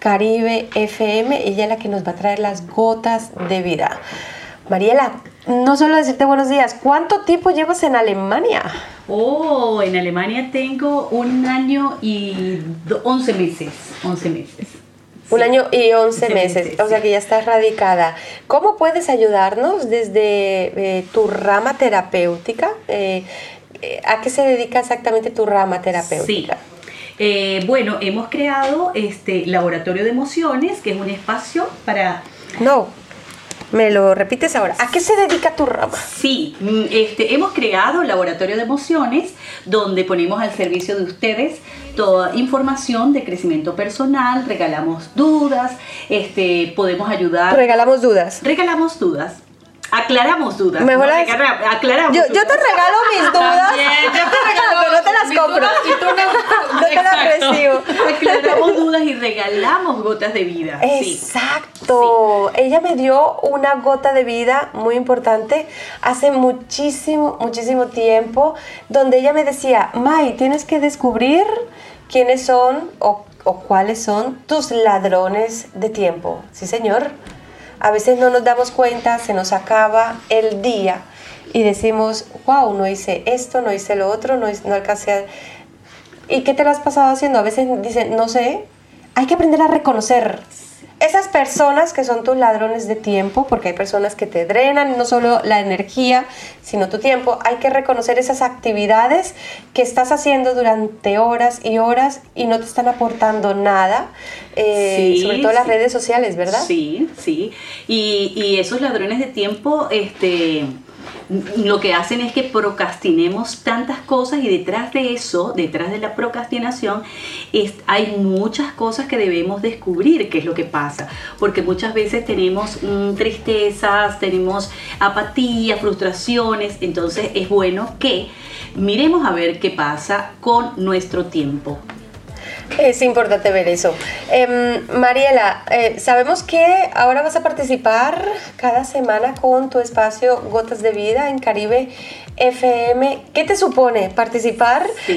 Caribe FM. Ella es la que nos va a traer las gotas de vida. Mariela, no solo decirte buenos días, ¿cuánto tiempo llevas en Alemania? Oh, en Alemania tengo un año y do- 11 meses. 11 meses. Un año y 11 11 meses, meses, o sea que ya estás radicada. ¿Cómo puedes ayudarnos desde eh, tu rama terapéutica? Eh, eh, ¿a qué se dedica exactamente tu rama terapéutica? Eh, bueno, hemos creado este laboratorio de emociones, que es un espacio para... No, me lo repites ahora. ¿A qué se dedica tu rama? Sí, mm, este, hemos creado laboratorio de emociones donde ponemos al servicio de ustedes toda información de crecimiento personal, regalamos dudas, este, podemos ayudar. Regalamos dudas. Regalamos dudas. Aclaramos dudas. Mejor no las- aclaramos. Yo, yo te regalo mis dudas, También, yo te regalo pero no te las compro. dudas y tú no, No te las recibo. Aclaramos dudas y regalamos gotas de vida. Sí. Exacto. Ella me dio una gota de vida muy importante hace muchísimo, muchísimo tiempo, donde ella me decía, Mai, tienes que descubrir quiénes son o, o cuáles son tus ladrones de tiempo. Sí, señor. A veces no nos damos cuenta, se nos acaba el día y decimos, wow, no hice esto, no hice lo otro, no, no alcancé a... ¿Y qué te lo has pasado haciendo? A veces dicen, no sé, hay que aprender a reconocer esas personas que son tus ladrones de tiempo, porque hay personas que te drenan no solo la energía, sino tu tiempo. Hay que reconocer esas actividades que estás haciendo durante horas y horas y no te están aportando nada, eh, Sí, sobre todo las sí. redes sociales, ¿verdad? Sí, sí. Y, y esos ladrones de tiempo, este, lo que hacen es que procrastinemos tantas cosas y detrás de eso, detrás de la procrastinación, es- hay muchas cosas que debemos descubrir qué es lo que pasa. Porque muchas veces tenemos mm, tristezas, tenemos apatía, frustraciones, entonces es bueno que miremos a ver qué pasa con nuestro tiempo. Es importante ver eso. Em, Mariela, eh, sabemos que ahora vas a participar cada semana con tu espacio Gotas de Vida en Caribe FM. ¿Qué te supone participar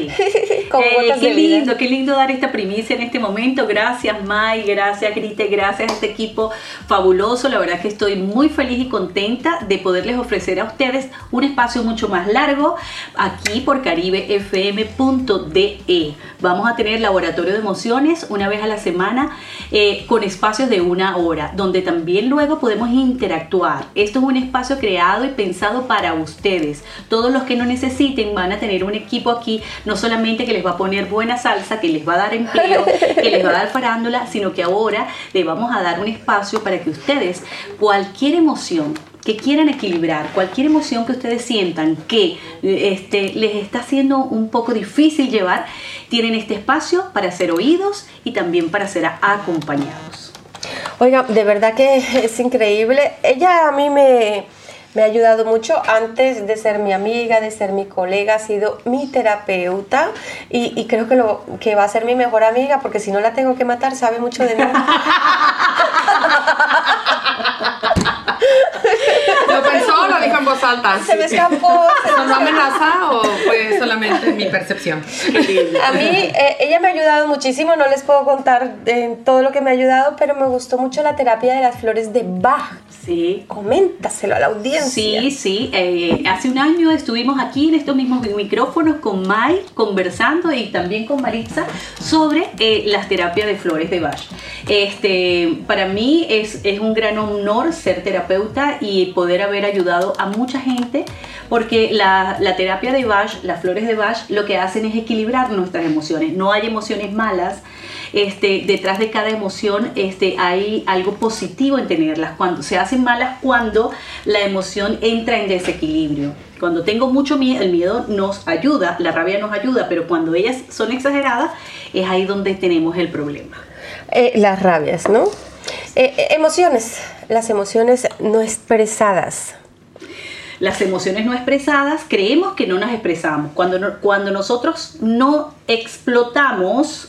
con Eh, qué Vida? lindo, qué lindo dar esta primicia en este momento. Gracias, Mai, gracias, Grite, gracias a este equipo fabuloso. La verdad que estoy muy feliz y contenta de poderles ofrecer a ustedes un espacio mucho más largo aquí por caribefm.de. Vamos a tener laboratorio de emociones una vez a la semana eh, con espacios de una hora, donde también luego podemos interactuar. Esto es un espacio creado y pensado para ustedes. Todos los que no necesiten van a tener un equipo aquí, no solamente que les va a poner buena salsa, que les va a dar empleo, que les va a dar farándula, sino que ahora le vamos a dar un espacio para que ustedes, cualquier emoción, que quieran equilibrar, cualquier emoción que ustedes sientan que eh, este, les está haciendo un poco difícil llevar, tienen este espacio para ser oídos y también para ser acompañados. Oiga, de verdad que es increíble. Ella a mí me, me ha ayudado mucho antes de ser mi amiga, de ser mi colega, ha sido mi terapeuta y, y creo que, lo, que va a ser mi mejor amiga porque si no la tengo que matar sabe mucho de mí. ¿Lo pensó lo dijo en voz alta? Se me escapó. ¿Sonó amenaza o fue solamente mi percepción? A mí, eh, ella me ha ayudado muchísimo, no les puedo contar eh, todo lo que me ha ayudado, pero me gustó mucho la terapia de las flores de Bach. Sí. Coméntaselo a la audiencia. Sí, sí. eh, hace un año estuvimos aquí en estos mismos micrófonos con Mai conversando y también con Maritza sobre eh, las terapias de flores de Bach. Este, para mí es, es un gran honor ser terapeuta y poder haber ayudado a mucha gente porque la, la terapia de Bach, las flores de Bach, lo que hacen es equilibrar nuestras emociones. No hay emociones malas. Este, detrás de cada emoción este, hay algo positivo en tenerlas. Cuando se hacen malas, cuando la emoción entra en desequilibrio. Cuando tengo mucho miedo, el miedo nos ayuda, la rabia nos ayuda, pero cuando ellas son exageradas, es ahí donde tenemos el problema. Eh, las rabias, ¿no? Eh, eh, emociones, las emociones no expresadas. Las emociones no expresadas creemos que no nos expresamos. Cuando, no- cuando nosotros no explotamos,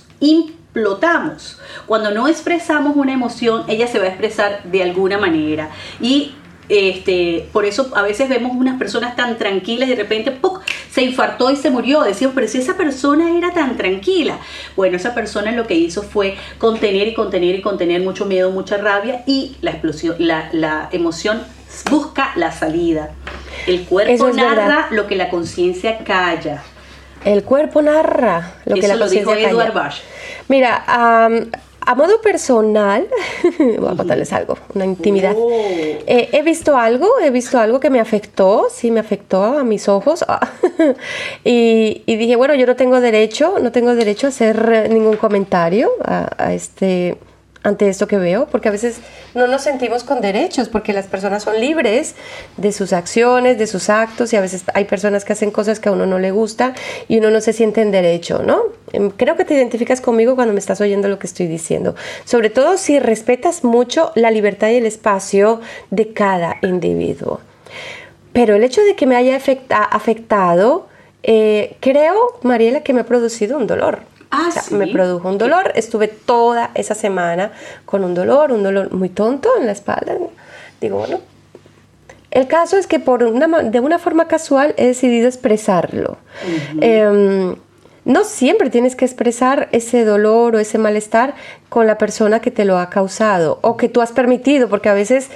implotamos. Cuando no expresamos una emoción, ella se va a expresar de alguna manera. Y este, por eso a veces vemos unas personas tan tranquilas y de repente ¡puc! se infartó y se murió. Decimos, pero si esa persona era tan tranquila. Bueno, esa persona lo que hizo fue contener y contener y contener mucho miedo, mucha rabia y la explosión, la, la emoción busca la salida. El cuerpo es narra verdad. lo que la conciencia calla. El cuerpo narra lo que Eso la lo dijo conciencia Edward. Bach. Mira, A modo personal, voy a contarles algo, una intimidad. Eh, he visto algo, he visto algo que me afectó, sí, me afectó a mis ojos. y, y dije, bueno, yo no tengo derecho, no tengo derecho a hacer ningún comentario a, a este ante esto que veo, porque a veces no nos sentimos con derechos, porque las personas son libres de sus acciones, de sus actos, y a veces hay personas que hacen cosas que a uno no le gusta y uno no se siente en derecho, ¿no? Em, Creo que te identificas conmigo cuando me estás oyendo lo que estoy diciendo, sobre todo si respetas mucho la libertad y el espacio de cada individuo. Pero el hecho de que me haya afecta- afectado, eh, creo, Mariela, que me ha producido un dolor. Ah, O sea, ¿sí? Me produjo un dolor. Estuve toda esa semana con un dolor, un dolor muy tonto en la espalda. Digo, bueno. El caso es que por una, de una forma casual he decidido expresarlo. No siempre tienes que expresar ese dolor o ese malestar con la persona que te lo ha causado o que tú has permitido, porque a veces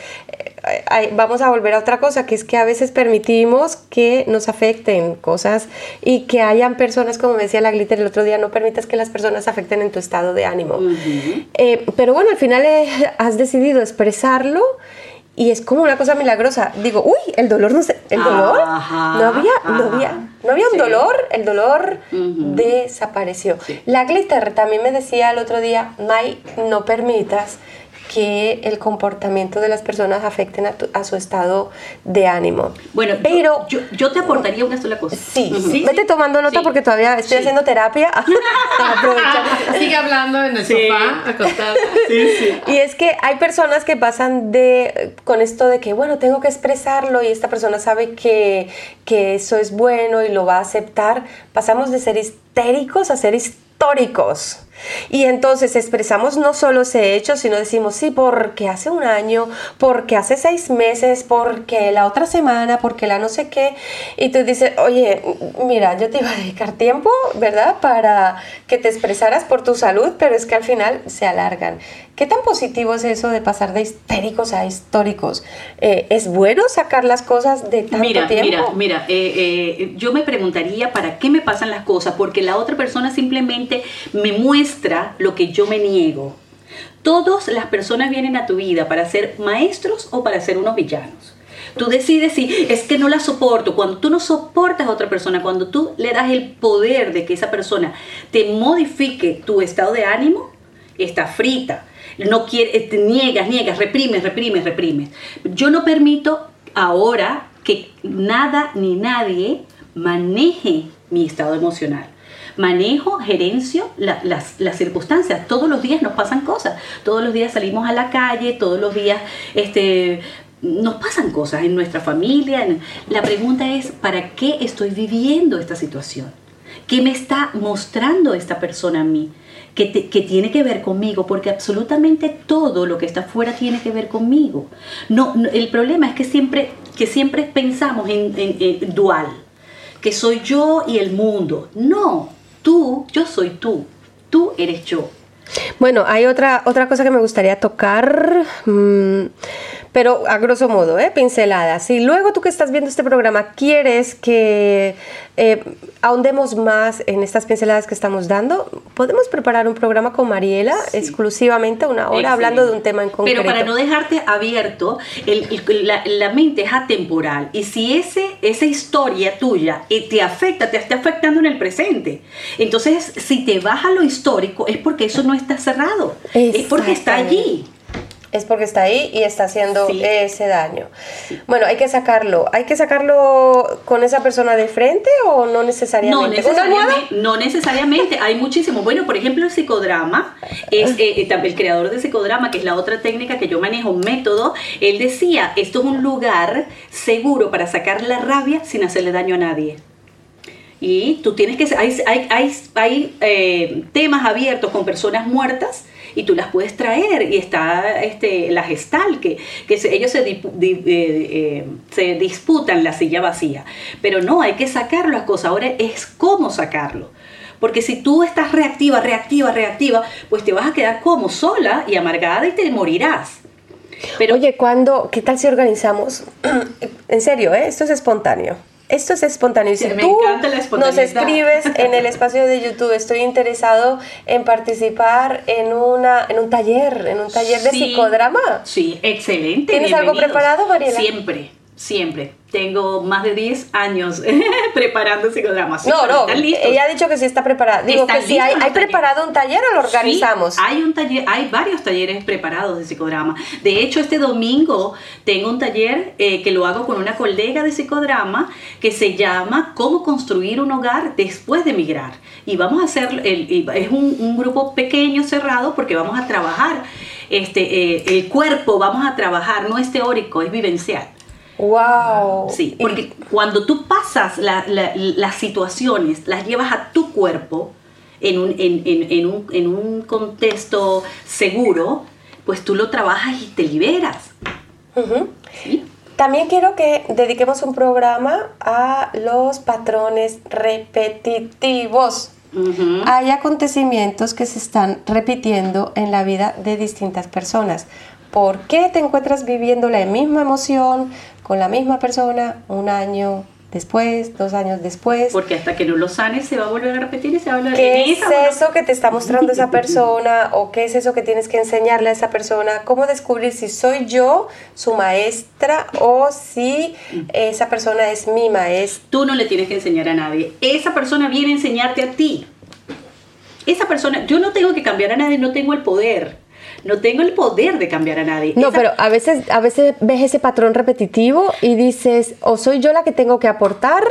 eh, vamos a volver a otra cosa, que es que a veces permitimos que nos afecten cosas y que hayan personas, como me decía la Glitter el otro día, no permitas que las personas afecten en tu estado de ánimo. Eh, pero bueno, al final eh, has decidido expresarlo. Y es como una cosa milagrosa. Digo, uy, el dolor no se, el dolor Ajá, no había, no había, no había un Sí. dolor, el dolor desapareció. La glitter también me decía el otro día, May, no permitas que el comportamiento de las personas afecten a, tu- a su estado de ánimo. Bueno, pero yo, yo te aportaría una sola cosa. Sí, Ujú. vete tomando nota Sí. porque todavía estoy Sí. haciendo terapia. Sigue hablando en el Sí. sofá, acostada. Y es que hay personas que pasan de con esto de que, bueno, tengo que expresarlo y esta persona sabe que, que eso es bueno y lo va a aceptar. Pasamos de ser histéricos a ser históricos. Y entonces expresamos no solo ese hecho, sino decimos, sí, porque hace un año, porque hace seis meses, porque la otra semana, porque la no sé qué. Y tú dices, oye, mira, yo te iba a dedicar tiempo, ¿verdad? Para que te expresaras por tu salud, pero es que al final se alargan. ¿Qué tan positivo es eso de pasar de histéricos a históricos? Eh, ¿Es bueno sacar las cosas de tanto Mira, tiempo? mira, mira, eh, eh, yo me preguntaría para qué me pasan las cosas, porque la otra persona simplemente me muestra lo que yo me niego. Todas las personas vienen a tu vida para ser maestros o para ser unos villanos. Tú decides si es que no la soporto. Cuando tú no soportas a otra persona, cuando tú le das el poder de que esa persona te modifique tu estado de ánimo, está frita. No quiere, te niegas, niegas, reprimes, reprimes, reprimes. Yo no permito ahora que nada ni nadie maneje mi estado emocional. Manejo, gerencio la- las, las circunstancias. Todos los días nos pasan cosas. Todos los días salimos a la calle, todos los días este, nos pasan cosas en nuestra familia. La pregunta es, ¿para qué estoy viviendo esta situación? ¿Qué me está mostrando esta persona a mí? Que, tiene que ver conmigo, porque absolutamente todo lo que está afuera tiene que ver conmigo. No, el problema es que siempre, que siempre pensamos en, en- en dual, que soy yo y el mundo. No, tú, yo soy tú, tú eres yo. Bueno, hay otra, otra cosa que me gustaría tocar, mm, pero a grosso modo, ¿eh? pinceladas. Si luego tú que estás viendo este programa quieres que eh, ahondemos más en estas pinceladas que estamos dando, podemos preparar un programa con Mariela exclusivamente una hora hablando de un tema en concreto. Pero para no dejarte abierto, el- el- la, la mente es atemporal. Y si ese, esa historia tuya eh, te afecta, te está afectando en el presente. Entonces, si te vas a lo histórico, es porque eso no está cerrado. Es porque está allí. Es porque está ahí y está haciendo ese daño. Bueno, hay que sacarlo. ¿Hay que sacarlo con esa persona de frente o no No necesariamente? ¿Con una almohada? necesariamente, no necesariamente, hay muchísimo. Bueno, por ejemplo, el psicodrama, es eh, eh, el creador del psicodrama, que es la otra técnica que yo manejo, un método, él decía, esto es un lugar seguro para sacar la rabia sin hacerle daño a nadie. Y tú tienes que, hay, hay, hay, hay, eh, temas abiertos con personas muertas y tú las puedes traer y está este, la gestal, que, que ellos se, eh, eh, se disputan la silla vacía. Pero no, hay que sacar las cosas, ahora es cómo sacarlo. Porque si tú estás reactiva, reactiva, reactiva, pues te vas a quedar como sola y amargada y te morirás. Oye, ¿cuándo, qué tal si organizamos? en serio, ¿eh? esto es espontáneo. Esto es espontáneo. Y si Sí, tú nos escribes en el espacio de YouTube, estoy interesado en participar en, una, en un taller, en un taller de Sí. psicodrama. Sí, excelente. ¿Tienes algo preparado, Mariela? Siempre, siempre. Tengo más de 10 años preparando psicodramas. No, no, ella ha dicho que sí está preparada. Digo ¿Están que si hay, preparado un taller o lo organizamos. Sí, hay un taller, hay varios talleres preparados de psicodrama. De hecho, este domingo tengo un taller eh, que lo hago con una colega de psicodrama que se llama Cómo construir un hogar después de emigrar. Y vamos a hacer, el- es un, un grupo pequeño, cerrado, porque vamos a trabajar este, eh, el cuerpo, vamos a trabajar, no es teórico, es vivencial. Wow. Sí, porque cuando tú pasas la- la- las situaciones, las llevas a tu cuerpo en un, en, en- un, en un contexto seguro, pues tú lo trabajas y te liberas. Ujú. También quiero que dediquemos un programa a los patrones repetitivos. Hay acontecimientos que se están repitiendo en la vida de distintas personas. ¿Por qué te encuentras viviendo la misma emoción con la misma persona un año después, dos años después? Porque hasta que no lo sanes se va a volver a repetir y se va a volver ¿Qué es eso que te está mostrando esa persona o qué es eso que tienes que enseñarle a esa persona? ¿Cómo descubrir si soy yo su maestra o si esa persona es mi maestra? Tú no le tienes que enseñar a nadie. Esa persona viene a enseñarte a ti. Esa persona, yo no tengo que cambiar a nadie, no tengo el poder. No tengo el poder de cambiar a nadie. No, Esa- pero a veces, a veces ves ese patrón repetitivo y dices, o soy yo la que tengo que aportar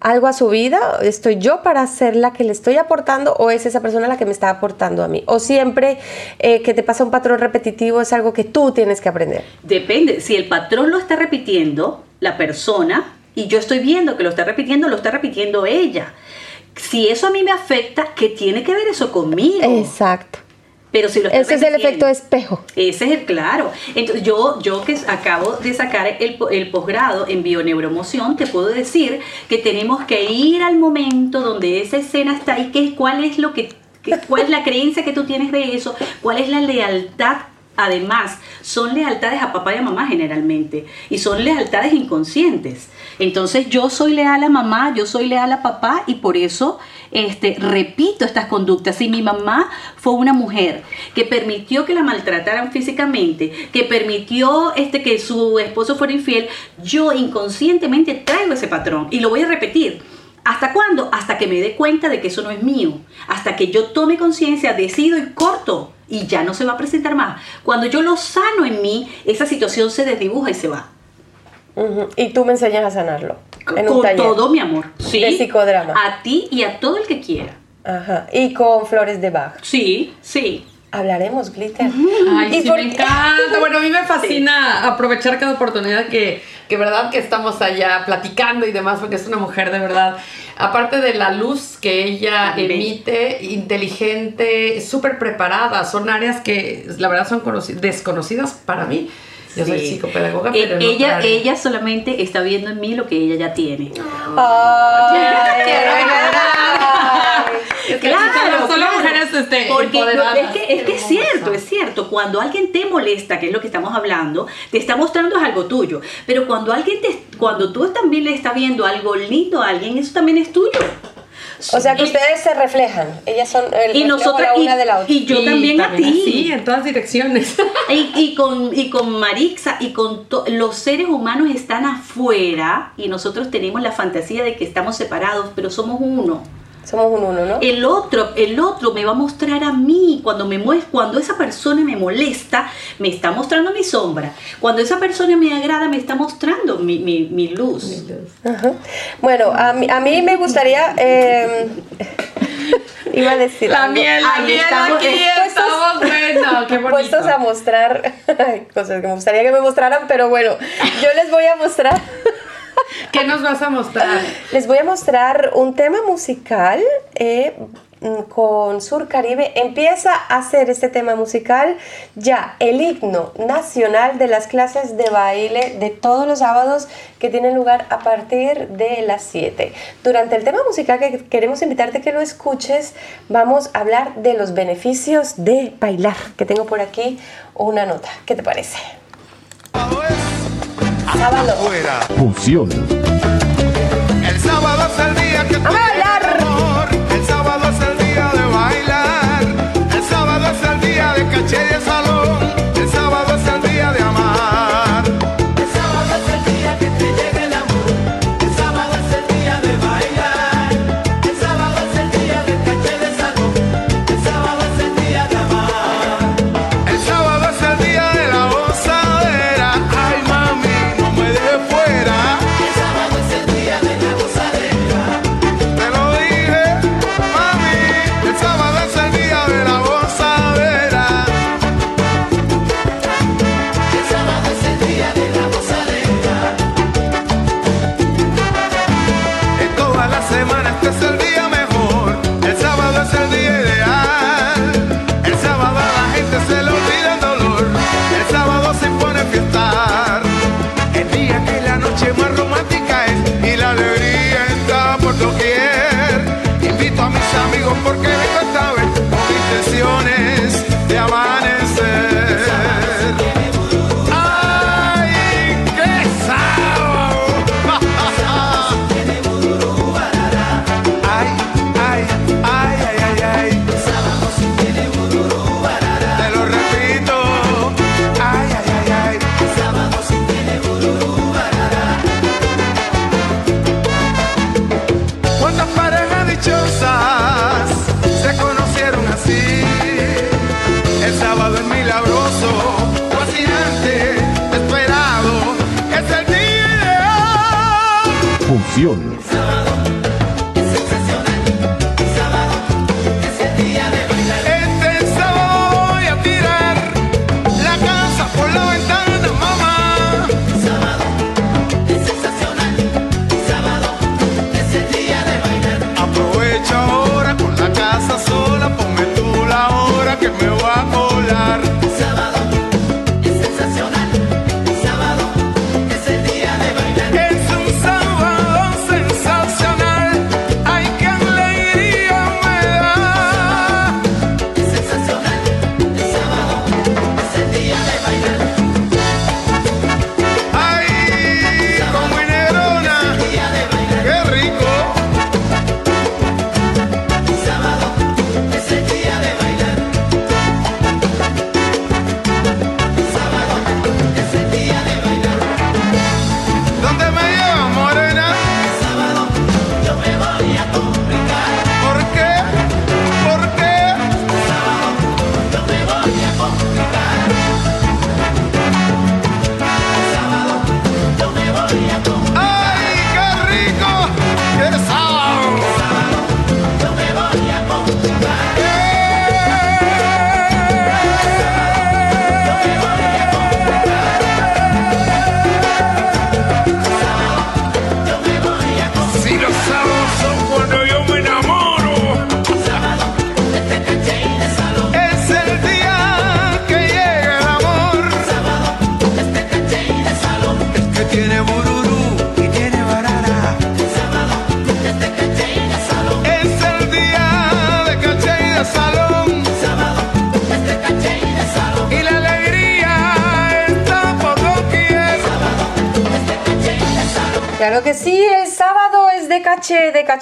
algo a su vida, estoy yo para ser la que le estoy aportando o es esa persona la que me está aportando a mí. O siempre eh, que te pasa un patrón repetitivo es algo que tú tienes que aprender. Depende, si el patrón lo está repitiendo, la persona, y yo estoy viendo que lo está repitiendo, lo está repitiendo ella. Si eso a mí me afecta, ¿qué tiene que ver eso conmigo? Exacto. Pero si lo Ese es el efecto espejo. Ese es el claro. Entonces, yo, yo que acabo de sacar el, el posgrado en bioneuromoción, te puedo decir que tenemos que ir al momento donde esa escena está ahí, que, cuál es lo que, que- cuál es la creencia que tú tienes de eso, cuál es la lealtad. Además, son lealtades a papá y a mamá generalmente, y son lealtades inconscientes. Entonces, yo soy leal a mamá, yo soy leal a papá, y por eso este, repito estas conductas. Si mi mamá fue una mujer que permitió que la maltrataran físicamente, que permitió este, que su esposo fuera infiel, yo inconscientemente traigo ese patrón y lo voy a repetir. ¿Hasta cuándo? Hasta que me dé cuenta de que eso no es mío. Hasta que yo tome conciencia, decido y corto. Y ya no se va a presentar más. Cuando yo lo sano en mí, esa situación se desdibuja y se va. Y tú me enseñas a sanarlo. En un Con taller. todo mi amor. Sí. De psicodrama. A ti y a todo el que quiera. Ajá. Y con flores de Bach. Sí, sí. Hablaremos, Glitter. Ay, ¿Y sí, por me encanta. Bueno, a mí me fascina aprovechar cada oportunidad que, que verdad que estamos allá platicando y demás, porque es una mujer de verdad. Aparte de la luz que ella emite, inteligente, súper preparada, son áreas que la verdad son conoci- desconocidas para mí. Yo soy psicopedagoga, Eh, pero en ella, ella solamente está viendo en mí lo que ella ya tiene. Es que solo- solo mujeres, este, porque no, es que, es que es cierto, es cierto. Cuando alguien te molesta, que es lo que estamos hablando, te está mostrando es algo tuyo. Pero cuando alguien te, cuando tú también le estás viendo algo lindo a alguien, eso también es tuyo. O sea que ustedes se reflejan. Ellas son el Y reflejo nosotras- la una y- de la otra. y yo también a ti. Sí, en todas direcciones. Y, y con, y con Marixa y con to- los seres humanos están afuera y nosotros tenemos la fantasía de que estamos separados, pero somos uno. Somos un uno, ¿no? El otro, el otro me va a mostrar a mí cuando me mues- cuando esa persona me molesta, me está mostrando mi sombra. Cuando esa persona me agrada, me está mostrando mi, mi, mi luz. Ajá. Bueno, a mí, a mí me gustaría. eh, iba a decir. La algo. miel, la Ahí miel estamos, aquí estamos, bueno, qué bonito. Puestos a mostrar cosas que me gustaría que me mostraran, pero bueno, yo les voy a mostrar. ¿Qué nos vas a mostrar? Les voy a mostrar un tema musical eh, mm, con Sur Caribe. Empieza a hacer este tema musical ya el himno nacional de las clases de baile de todos los sábados que tienen lugar a partir de las 7. Durante el tema musical que queremos invitarte a que lo escuches, vamos a hablar de los beneficios de bailar, que tengo por aquí una nota. ¿Qué te parece? Sábado. Función. sábado es el día que te llega el amor. El sábado es el día de bailar. El sábado es el día de caché y. El porque esta vez con intenciones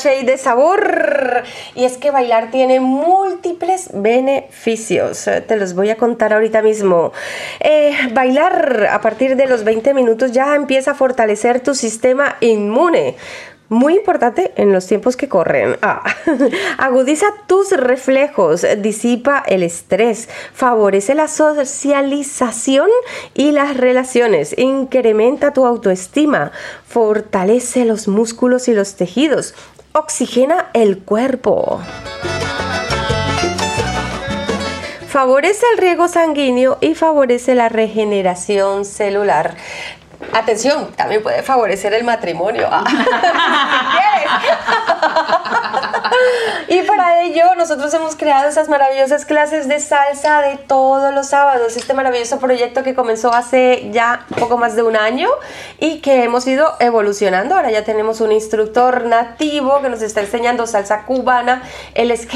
de sabor. Y es que bailar tiene múltiples beneficios. Te los voy a contar ahorita mismo. Eh, bailar a partir de los 20 minutos ya empieza a fortalecer tu sistema inmune. Muy importante en los tiempos que corren. Ah, agudiza tus reflejos, disipa el estrés, favorece la socialización y las relaciones, incrementa tu autoestima, fortalece los músculos y los tejidos, oxigena el cuerpo. Favorece el riego sanguíneo y favorece la regeneración celular. Atención, también puede favorecer el matrimonio. y para ello nosotros hemos creado esas maravillosas clases de salsa de todos los sábados. Este maravilloso proyecto que comenzó hace ya poco más de un año y que hemos ido evolucionando. Ahora ya tenemos un instructor nativo que nos está enseñando salsa cubana. Él es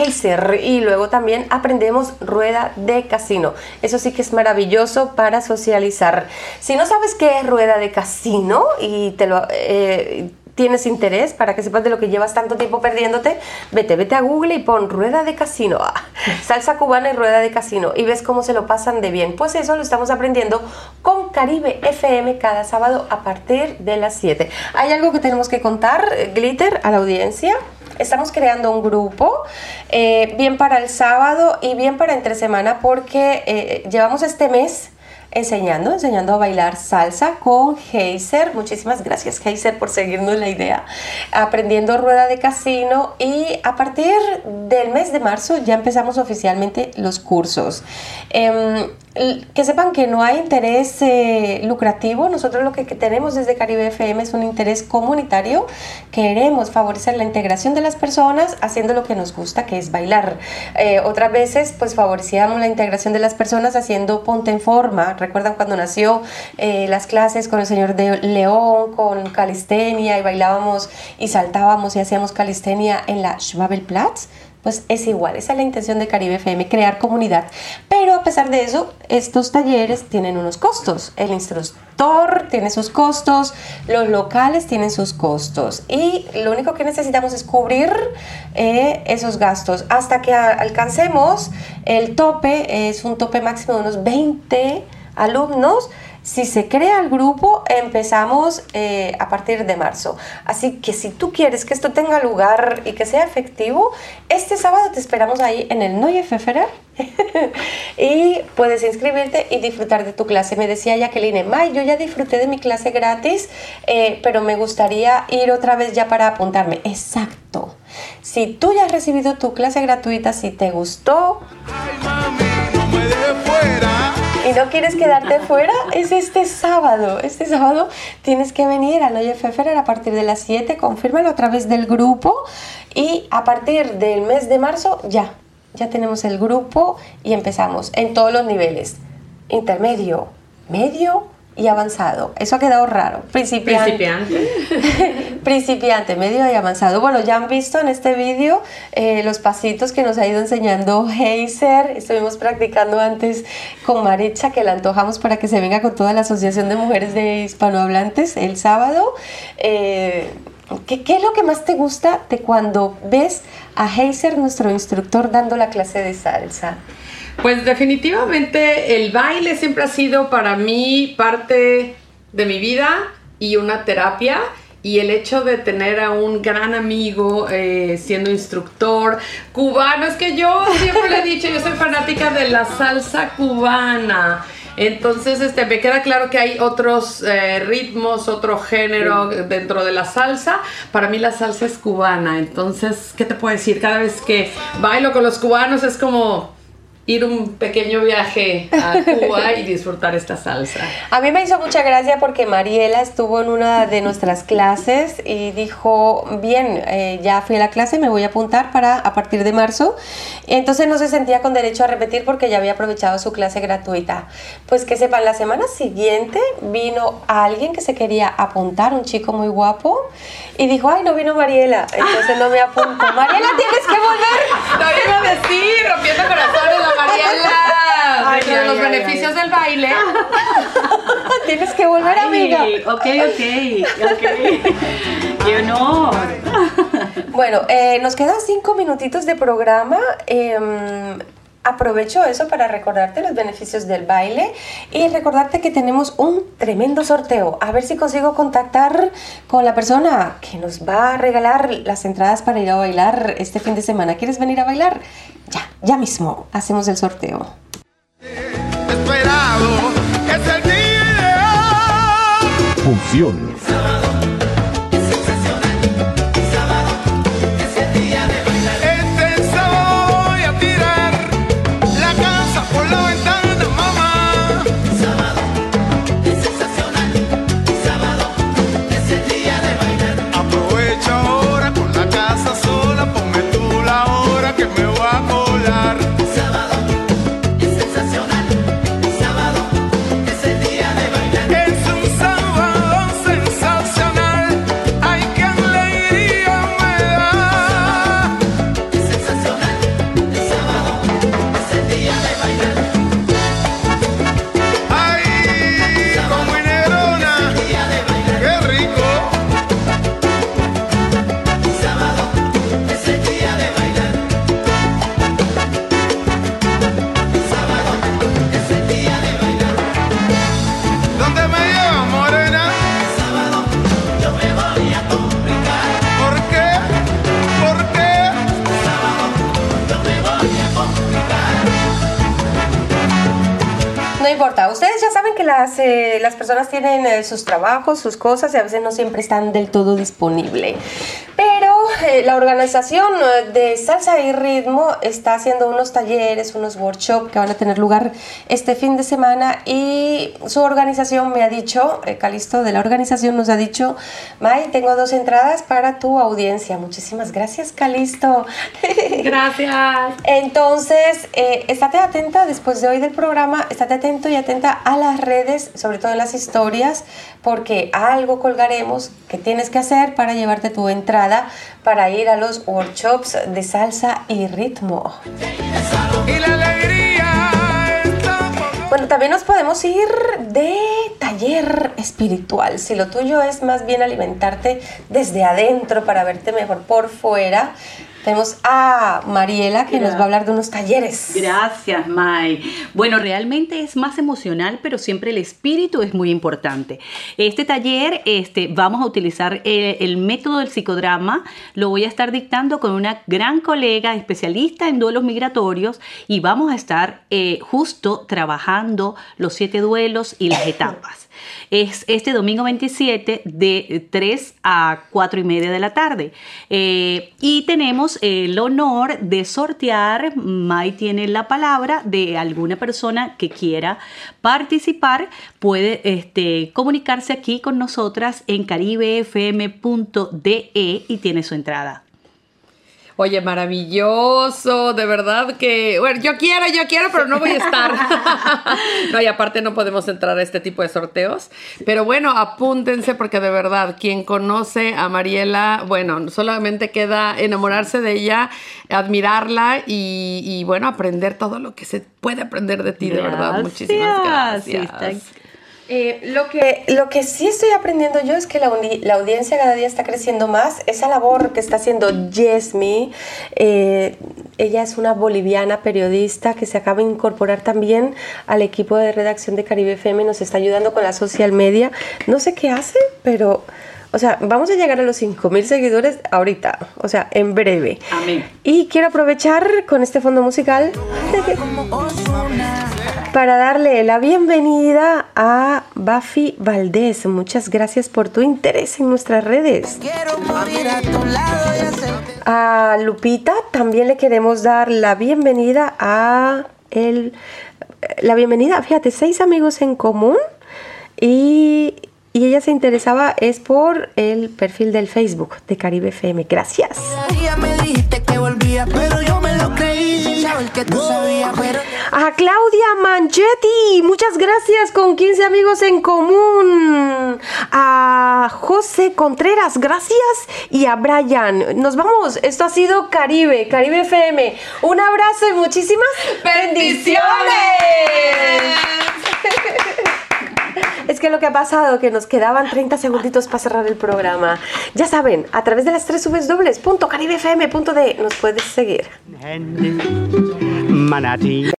y luego también aprendemos rueda de casino. Eso sí que es maravilloso para socializar. Si no sabes qué es rueda de casino y te lo... eh, tienes interés, para que sepas de lo que llevas tanto tiempo perdiéndote, vete, vete a Google y pon rueda de casino, ah, salsa cubana y rueda de casino y ves cómo se lo pasan de bien. Pues eso lo estamos aprendiendo con Caribe FM cada sábado a partir de las 7. Hay algo que tenemos que contar, Glitter, a la audiencia. Estamos creando un grupo, eh, bien para el sábado y bien para entre semana, porque eh, llevamos este mes enseñando, enseñando a bailar salsa con Heiser. Muchísimas gracias Heiser por seguirnos la idea. Aprendiendo rueda de casino y a partir del mes de marzo ya empezamos oficialmente los cursos. L- que sepan que no hay interés eh, lucrativo. Nosotros lo que tenemos desde Caribe FM es un interés comunitario. Queremos favorecer la integración de las personas haciendo lo que nos gusta, que es bailar. Eh, otras veces, pues favorecíamos la integración de las personas haciendo ponte en forma. ¿Recuerdan cuando nació eh, las clases con el señor de León, con calistenia y bailábamos y saltábamos y hacíamos calistenia en la Schwabelplatz? Pues es igual, esa es la intención de Caribe FM, crear comunidad. Pero a pesar de eso, estos talleres tienen unos costos. El instructor tiene sus costos, los locales tienen sus costos. Y lo único que necesitamos es cubrir eh, esos gastos hasta que alcancemos el tope, es un tope máximo de unos 20 alumnos. Si se crea el grupo, empezamos eh, a partir de marzo. Así que si tú quieres que esto tenga lugar y que sea efectivo, este sábado te esperamos ahí en el Neue Pfefferer y puedes inscribirte y disfrutar de tu clase. Me decía Jacqueline, May, yo ya disfruté de mi clase gratis, eh, pero me gustaría ir otra vez ya para apuntarme. Exacto. Si tú ya has recibido tu clase gratuita, si te gustó y no quieres quedarte fuera, es este sábado. Este sábado tienes que venir al Oye Feferer a partir de las 7, confírmalo a través del grupo y a partir del mes de marzo ya, ya tenemos el grupo y empezamos en todos los niveles, intermedio, medio y avanzado. Eso ha quedado raro. Principiante. Principiante. Principiante, medio y avanzado. Bueno, ya han visto en este vídeo eh, los pasitos que nos ha ido enseñando Heiser. Estuvimos practicando antes con Maricha, que la antojamos para que se venga con toda la Asociación de Mujeres de Hispanohablantes el sábado. Eh, ¿qué, qué es lo que más te gusta de cuando ves a Heiser, nuestro instructor, dando la clase de salsa? Pues definitivamente el baile siempre ha sido para mí parte de mi vida y una terapia. Y el hecho de tener a un gran amigo eh, siendo instructor cubano, es que yo siempre le he dicho, yo soy fanática de la salsa cubana. Entonces, este, me queda claro que hay otros eh, ritmos, otro género dentro de la salsa. Para mí la salsa es cubana. Entonces, ¿qué te puedo decir? Cada vez que bailo con los cubanos es como ir un pequeño viaje a Cuba y disfrutar esta salsa. A mí me hizo mucha gracia porque Mariela estuvo en una de nuestras clases y dijo, bien, eh, ya fui a la clase, me voy a apuntar para a partir de marzo. Entonces no se sentía con derecho a repetir porque ya había aprovechado su clase gratuita. Pues que sepan, la semana siguiente vino alguien que se quería apuntar, un chico muy guapo, y dijo, ay, no vino Mariela, entonces no me apunto. Mariela, tienes que volver. Lo iba a decir, rompiendo corazones Mariela. Ay, los ay, beneficios del baile. Tienes que volver, amiga. Ok, ok, ok. Qué honor. Bueno, eh, nos quedan cinco minutitos de programa. Em, aprovecho eso para recordarte los beneficios del baile y recordarte que tenemos un tremendo sorteo. A ver si consigo contactar con la persona que nos va a regalar las entradas para ir a bailar este fin de semana. ¿Quieres venir a bailar? Ya, ya mismo hacemos el sorteo. Esperado es el día. Función. Las, eh, las personas tienen eh, sus trabajos, sus cosas y a veces no siempre están del todo disponibles. Eh, la organización eh, de Salsa y Ritmo está haciendo unos talleres, unos workshops que van a tener lugar este fin de semana y su organización me ha dicho, eh, Calisto de la organización nos ha dicho, May, tengo dos entradas para tu audiencia. Muchísimas gracias, Calisto. Gracias. Entonces, eh, estate atenta después de hoy del programa, estate atento y atenta a las redes, sobre todo en las historias, porque algo colgaremos que tienes que hacer para llevarte tu entrada para ir a los workshops de salsa y ritmo. Y la alegría Bueno, también nos podemos ir de taller espiritual. Si lo tuyo es más bien alimentarte desde adentro para verte mejor por fuera, tenemos a Mariela que nos va a hablar de unos talleres. Gracias, Mai. Bueno, realmente es más emocional, pero siempre el espíritu es muy importante. Este taller, este, vamos a utilizar eh, el, método del psicodrama. Lo voy a estar dictando con una gran colega especialista en duelos migratorios y vamos a estar eh, justo trabajando los siete duelos y las etapas. Es este domingo 27 de 3 a 4 y media de la tarde. Eh, y tenemos el honor de sortear, Mai tiene la palabra, de alguna persona que quiera participar, puede este, comunicarse aquí con nosotras en caribefm.de y tiene su entrada. Oye, maravilloso, de verdad que, bueno, yo quiero, yo quiero, pero no voy a estar. no, y aparte no podemos entrar a este tipo de sorteos. Pero bueno, apúntense porque de verdad, quien conoce a Mariela, bueno, solamente queda enamorarse de ella, admirarla y, y, bueno, aprender todo lo que se puede aprender de ti, de verdad. Muchísimas gracias. Eh, lo, que, lo que sí estoy aprendiendo yo es que la, audiencia cada día está creciendo más. Esa labor que está haciendo Yesmi, eh, ella es una boliviana periodista que se acaba de incorporar también al equipo de redacción de Caribe FM, nos está ayudando con la social media. No sé qué hace, pero, o sea, vamos a llegar a los 5.000 seguidores ahorita, o sea, en breve. Amén. Y quiero aprovechar con este fondo musical para darle la bienvenida a Buffy Valdés. Muchas gracias por tu interés en nuestras redes. A Lupita también le queremos dar la bienvenida a el la bienvenida, fíjate, seis amigos en común y, y ella se interesaba es por el perfil del Facebook de Caribe FM. Gracias. A Claudia Manchetti, muchas gracias con 15 amigos en común. A José Contreras, gracias. Y a Brian, nos vamos. Esto ha sido Caribe, Caribe FM. Un abrazo y muchísimas bendiciones. Es que lo que ha pasado, que nos quedaban 30 segunditos para cerrar el programa. Ya saben, a través de las tres dobles.caribefm.de nos puedes seguir.